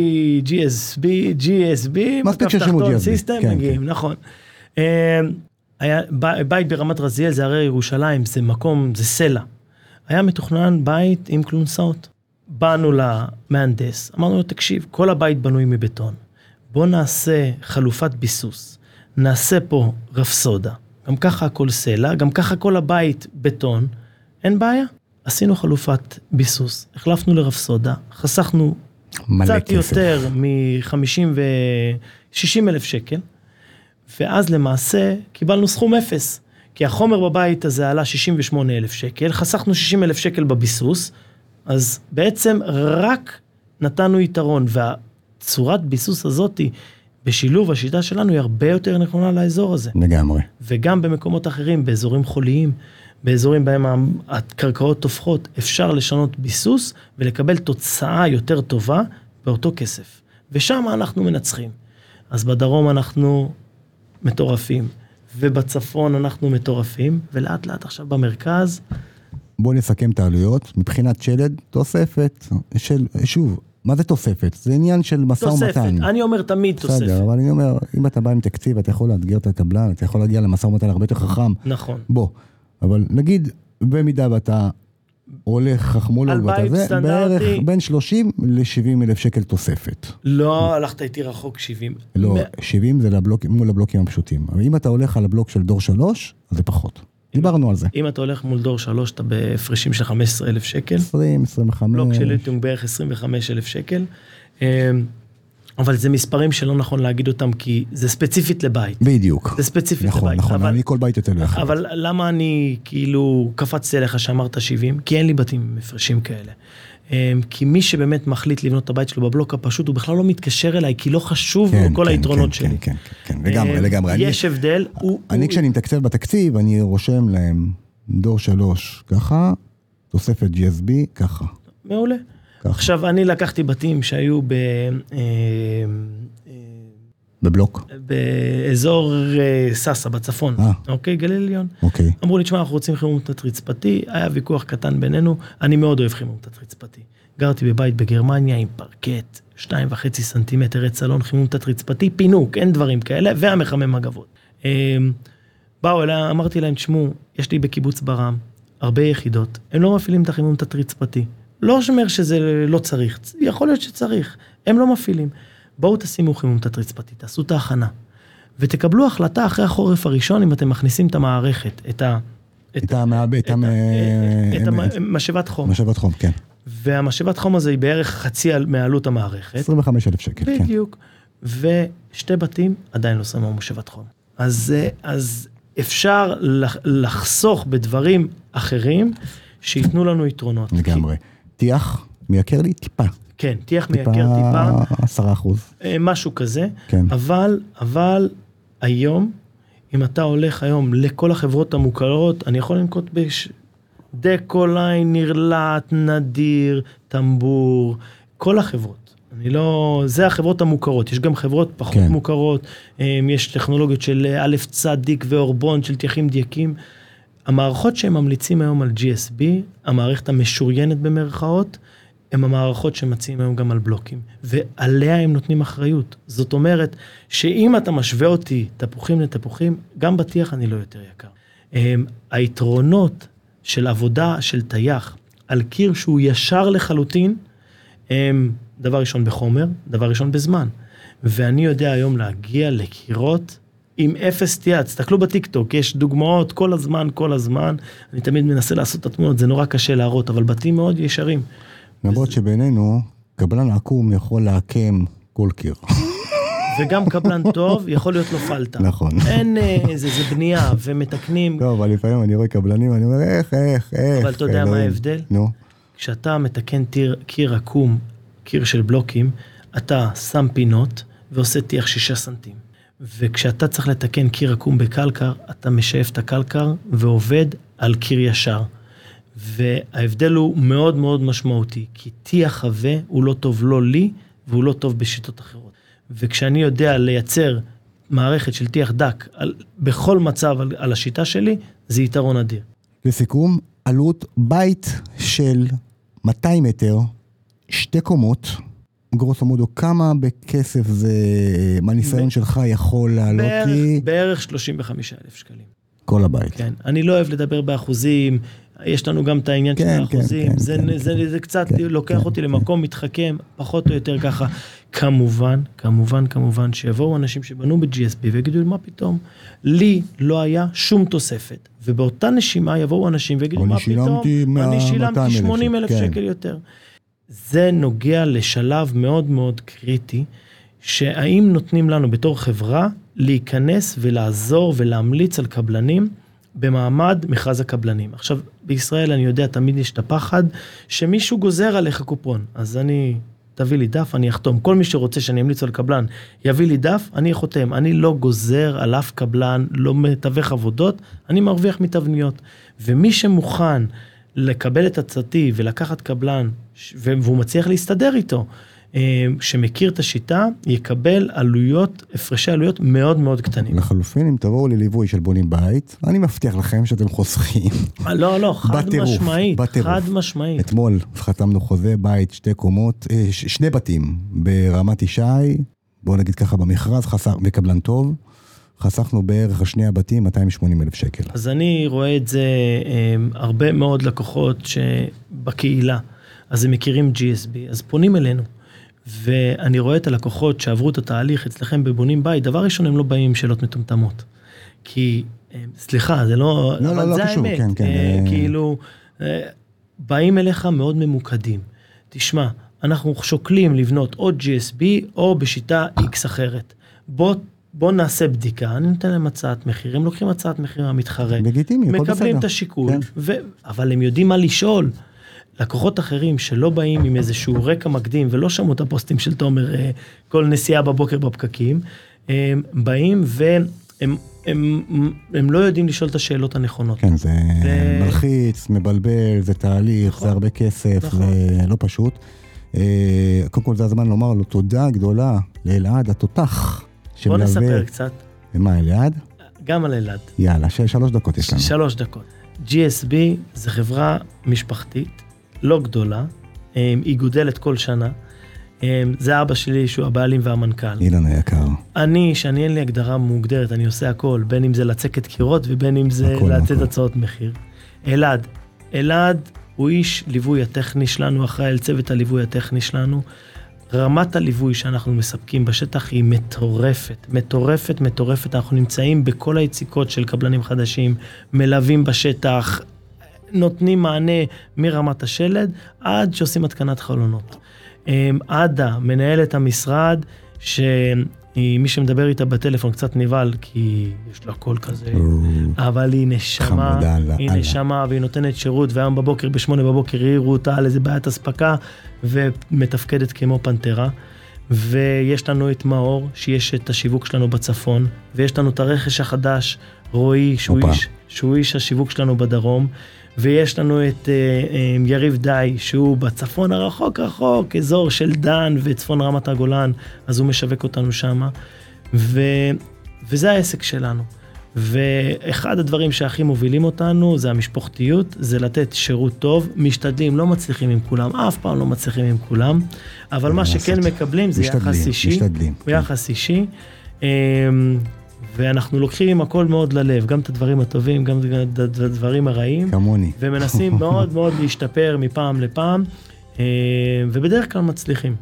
GSB, GSB, מקף תחתון, GSB, System, כן, מגיעים, נכון. היה ב- בית ברמת רזיאל, זה הרי ירושלים, זה מקום, זה סלע. היה מתוכנן בית עם כלונסאות. באנו למהנדס, אמרנו לו, תקשיב, כל הבית בנוי מבטון. בוא נעשה חלופת ביסוס. נעשה פה רפסודה. גם ככה הכל סלע, גם ככה כל הבית בטון. אין בעיה. עשינו חלופת ביסוס, החלפנו לרפסודה, חסכנו קצת כסף. יותר מ-50 ו-60 אלף שקל, ואז למעשה קיבלנו סכום אפס. כי החומר בבית הזה עלה 68 אלף שקל, חסכנו 60 אלף שקל בביסוס, אז בעצם רק נתנו יתרון, והצורת ביסוס הזאתי, בשילוב השיטה שלנו, היא הרבה יותר נכונה לאזור הזה. לגמרי. וגם במקומות אחרים, באזורים חוליים, באזורים בהם הקרקעות תופחות, אפשר לשנות ביסוס ולקבל תוצאה יותר טובה באותו כסף. ושם אנחנו מנצחים. אז בדרום אנחנו מטורפים, ובצפון אנחנו מטורפים, ולאט לאט עכשיו במרכז, בואו נסכם את העלויות. מבחינת שלד, תוספת של, שוב, מה זה תוספת? זה עניין של משא תוספת. ומתן. אני אומר תמיד תוספת. בסדר, אבל אני אומר, אם אתה בא עם תקציב, אתה יכול לאתגר את הקבלן, אתה יכול להגיע למשא ומתן הרבה יותר חכם. נכון. בוא, אבל נגיד, במידה ואתה הולך חכמולוג ואתה בית זה, סטנדרטי. בערך בין 30 ל-70 אלף שקל תוספת. לא הלכת איתי רחוק 70. לא, מ- 70 זה לבלוק, מול הבלוקים הפשוטים. אבל אם אתה הולך על הבלוק של דור 3, אז זה פחות. דיברנו על זה. אם אתה הולך מול דור 3, אתה בהפרשים של 15 אלף שקל. 20, 25. בלוק של ליטיום בערך 25 אלף שקל. אבל זה מספרים שלא נכון להגיד אותם, כי זה ספציפית לבית. בדיוק. זה ספציפית נכון, לבית. נכון, אבל- אני כל בית יותר יכול. אבל למה אני כאילו קפצתי עליך שאמרת 70? כי אין לי בתים עם הפרשים כאלה. אמ, כי מי שבאמת מחליט לבנות את הבית שלו בבלוק הפשוט, הוא בכלל לא מתקשר אליי, כי לא חשוב לו כל היתרונות כן, שלי. כן, כן, כן, לגמרי, אמ, לגמרי. אני- יש הבדל. הוא- אני הוא- כשאני מתקצב בתקציב, אני רושם להם דור 3 ככה, תוספת GSB ככה. מעולה. ככה. עכשיו, אני לקחתי בתים שהיו ב... אה, אה, בבלוק, באזור אה, סאסא בצפון, אה. אוקיי, גליל עליון. אוקיי. אמרו לי, תשמע, אנחנו רוצים חימום תת-רצפתי, היה ויכוח קטן בינינו, אני מאוד אוהב חימום תת-רצפתי. גרתי בבית בגרמניה עם פרקט, שתיים וחצי סנטימטר עץ סלון, חימום תת-רצפתי, פינוק, אין דברים כאלה, והמחמם מגבות. אה, באו אליי, אמרתי להם, תשמעו, יש לי בקיבוץ ברעם הרבה יחידות, הם לא מפעילים את החימום תת-רצפתי. לא אומר שזה לא צריך, יכול להיות שצריך, הם לא מפעילים. בואו תשימו חימום תת-רצפתי, תעשו את ההכנה. ותקבלו החלטה אחרי החורף הראשון אם אתם מכניסים את המערכת, את ה... את המשאבת חום. משאבת חום, כן. והמשאבת חום הזה היא בערך חצי על- מעלות המערכת. 25 אלף שקל, כן. בדיוק. ושתי בתים עדיין לא שמו מושבת חום. אז, אז אפשר לח- לחסוך בדברים אחרים שייתנו לנו יתרונות. לגמרי. טיח, מייקר לי טיפה. כן, טיח מייקר טיפה, 10 אחוז. אה, משהו כזה, כן. אבל, אבל היום, אם אתה הולך היום לכל החברות המוכרות, אני יכול לנקוט בש... דקוליין, נרלט, נדיר, טמבור, כל החברות. אני לא... זה החברות המוכרות, יש גם חברות פחות כן. מוכרות, אה, יש טכנולוגיות של אה, א' צדיק ואורבון של טיחים דייקים. המערכות שהם ממליצים היום על GSB, המערכת המשוריינת במרכאות, הם המערכות שמציעים היום גם על בלוקים, ועליה הם נותנים אחריות. זאת אומרת, שאם אתה משווה אותי תפוחים לתפוחים, גם בטיח אני לא יותר יקר. הם, היתרונות של עבודה של טייח על קיר שהוא ישר לחלוטין, הם דבר ראשון בחומר, דבר ראשון בזמן. ואני יודע היום להגיע לקירות עם אפס סטייה, תסתכלו בטיקטוק, יש דוגמאות כל הזמן, כל הזמן. אני תמיד מנסה לעשות את התמונות, זה נורא קשה להראות, אבל בתים מאוד ישרים. למרות שבינינו, קבלן עקום יכול לעקם כל קיר. וגם קבלן טוב, יכול להיות לו פלטה. נכון. אין אה, זה, בנייה, ומתקנים. לא, אבל לפעמים אני רואה קבלנים, אני אומר, איך, איך, איך. אבל אתה יודע מה אלוהים." ההבדל? נו, כשאתה מתקן קיר עקום, קיר של בלוקים, אתה שם פינות ועושה טיח שישה סנטים. וכשאתה צריך לתקן קיר עקום בקלקר, אתה משאף את הקלקר ועובד על קיר ישר. וההבדל הוא מאוד מאוד משמעותי, כי טיח עבה הוא לא טוב לא לי והוא לא טוב בשיטות אחרות. וכשאני יודע לייצר מערכת של טיח דק על, בכל מצב על, על השיטה שלי, זה יתרון אדיר. לסיכום, עלות בית של 200 מטר, שתי קומות, גרוסו מודו, כמה בכסף זה, מהניסיון ב- שלך יכול לעלות בערך, לי בערך 35 אלף שקלים. כל הבית? כן, אני לא אוהב לדבר באחוזים, יש לנו גם את העניין כן, של כן, האחוזים, כן, זה, כן, זה, כן. זה, זה קצת כן, לוקח כן, אותי כן. למקום מתחכם, פחות או יותר ככה. כמובן, כמובן, כמובן, שיבואו אנשים שבנו ב-GSB ויגידו, מה פתאום, לי לא היה שום תוספת. ובאותה נשימה יבואו אנשים ויגידו, מה פתאום, מה- אני 200,000 שילמתי 80 אלף כן. שקל יותר. זה נוגע לשלב מאוד מאוד קריטי, שהאם נותנים לנו בתור חברה להיכנס ולעזור ולהמליץ על קבלנים במעמד מכרז הקבלנים. עכשיו, בישראל אני יודע, תמיד יש את הפחד שמישהו גוזר עליך קופון. אז אני תביא לי דף, אני אחתום. כל מי שרוצה שאני אמליץ על קבלן, יביא לי דף, אני חותם. אני לא גוזר על אף קבלן, לא מתווך עבודות, אני מרוויח מתבניות. ומי שמוכן לקבל את עצתי ולקחת קבלן, והוא מצליח להסתדר איתו, אה, שמכיר את השיטה, יקבל עלויות, הפרשי עלויות מאוד מאוד קטנים. לחלופין, אם תבואו לליווי של בונים בית, אני מבטיח לכם שאתם חוסכים. אה, לא, לא, חד בטירוף, משמעית, בטירוף. חד משמעית. אתמול חתמנו חוזה בית, שתי קומות, אה, שני בתים ברמת ישי, בואו נגיד ככה במכרז, חסר, מקבלן טוב. חסכנו בערך שני הבתים 280 אלף שקל. אז אני רואה את זה הרבה מאוד לקוחות שבקהילה, אז הם מכירים GSB, אז פונים אלינו. ואני רואה את הלקוחות שעברו את התהליך אצלכם בבונים בית, דבר ראשון הם לא באים עם שאלות מטומטמות. כי, אה, סליחה, זה לא, לא, אבל לא, זה לא קשור, האמת. כן, כן. אה, כאילו, אה, באים אליך מאוד ממוקדים. תשמע, אנחנו שוקלים לבנות או GSB או בשיטה X אחרת. בוא בוא נעשה בדיקה, אני נותן להם הצעת מחיר, הם לוקחים הצעת מחיר המתחרה, לגיטימי, הכל בסדר, מקבלים את השיקול, כן. ו... אבל הם יודעים מה לשאול. לקוחות אחרים שלא באים עם איזשהו רקע מקדים ולא שמעו את הפוסטים של תומר אה, כל נסיעה בבוקר בפקקים, הם באים והם הם, הם, הם לא יודעים לשאול את השאלות הנכונות. כן, זה ו... מלחיץ, מבלבל, זה תהליך, נכון, זה הרבה כסף, נכון. זה לא פשוט. אה, קודם כל זה הזמן לומר לו תודה גדולה לאלעד התותח. בוא נספר קצת. ומה, אלעד? גם על אלעד. יאללה, שלוש דקות יש לנו. שלוש דקות. GSB זה חברה משפחתית לא גדולה, אמ, היא גודלת כל שנה. אמ, זה אבא שלי שהוא הבעלים והמנכ"ל. אילן היקר. אני, שאני אין לי הגדרה מוגדרת, אני עושה הכל, בין אם זה לצקת קירות ובין אם זה לתת הצעות מחיר. אלעד, אלעד הוא איש ליווי הטכני שלנו, אחראי על צוות הליווי הטכני שלנו. רמת הליווי שאנחנו מספקים בשטח היא מטורפת, מטורפת, מטורפת. אנחנו נמצאים בכל היציקות של קבלנים חדשים, מלווים בשטח, נותנים מענה מרמת השלד עד שעושים התקנת חלונות. אמ, עדה, מנהלת המשרד, שמי שמדבר איתה בטלפון קצת נבהל, כי יש לה קול כזה, אבל היא נשמה, היא נשמה, והיא נותנת שירות, והיום בבוקר, בשמונה בבוקר, העירו אותה על איזה בעיית אספקה, ומתפקדת כמו פנתרה. ויש לנו את מאור, שיש את השיווק שלנו בצפון, ויש לנו את הרכש החדש, רועי, שהוא איש, שהוא איש השיווק שלנו בדרום, ויש לנו את uh, um, יריב די, שהוא בצפון הרחוק רחוק, אזור של דן וצפון רמת הגולן, אז הוא משווק אותנו שם, ו, וזה העסק שלנו. ואחד הדברים שהכי מובילים אותנו זה המשפחתיות, זה לתת שירות טוב, משתדלים, לא מצליחים עם כולם, אף פעם לא מצליחים עם כולם, אבל מה שכן מקבלים זה משתדלים, יחס אישי, משתדלים, כן. יחס אישי. ואנחנו לוקחים הכל מאוד ללב, גם את הדברים הטובים, גם את הדברים הרעים. כמוני. ומנסים מאוד מאוד להשתפר מפעם לפעם, אה, ובדרך כלל מצליחים.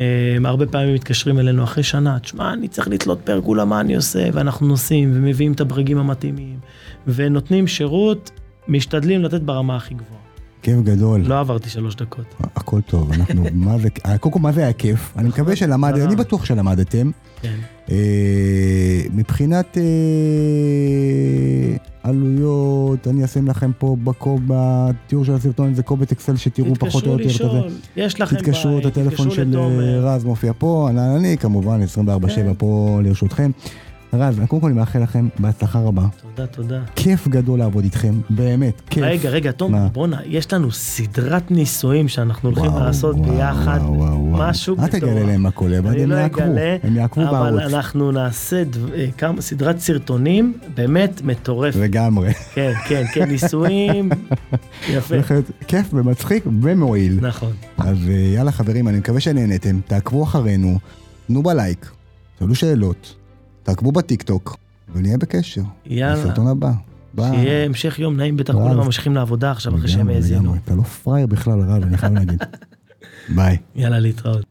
אה, הרבה פעמים מתקשרים אלינו אחרי שנה, תשמע, אני צריך לתלות פרגולה, מה אני עושה? ואנחנו נוסעים ומביאים את הברגים המתאימים, ונותנים שירות, משתדלים לתת ברמה הכי גבוהה. כיף גדול. לא עברתי שלוש דקות. הכל טוב, אנחנו, מה זה, קודם כל מה זה היה כיף, אני מקווה שלמדתם, אני בטוח שלמדתם. כן. אה, מבחינת אה, עלויות, אני אשים לכם פה בתיאור של הסרטון איזה קובץ אקסל שתראו פחות או יותר. תתקשרו לשאול, יש לכם בית, תתקשרו את הטלפון של אה, רז מופיע פה, אני כמובן 24/7 כן. פה לרשותכם. רז, קודם כל אני מאחל לכם בהצלחה רבה. תודה, תודה. כיף גדול לעבוד איתכם, באמת, כיף. רגע, רגע, תום, בואנה, יש לנו סדרת ניסויים שאנחנו הולכים וואו, לעשות וואו, ביחד, וואו, וואו, משהו גדול. אל תגלה להם מה קורה, אבל הם לא יעקבו, הם יעקבו בערוץ. אבל אנחנו נעשה אה, כמה, סדרת סרטונים באמת מטורפת. לגמרי. כן, כן, כן, ניסויים, יפה. כיף ומצחיק ומועיל. נכון. אז אה, יאללה חברים, אני מקווה שנהנתם, תעקבו אחרינו, תנו בלייק, תעלו שאלות. תעקבו בטיקטוק, ונהיה בקשר. יאללה. בסרטון הבא. ביי. שיהיה המשך יום נעים, בטח כולם ממשיכים לעבודה עכשיו אחרי שהם האזינו. אתה לא פראייר בכלל, רב, אני חייב להגיד. ביי. יאללה, להתראות.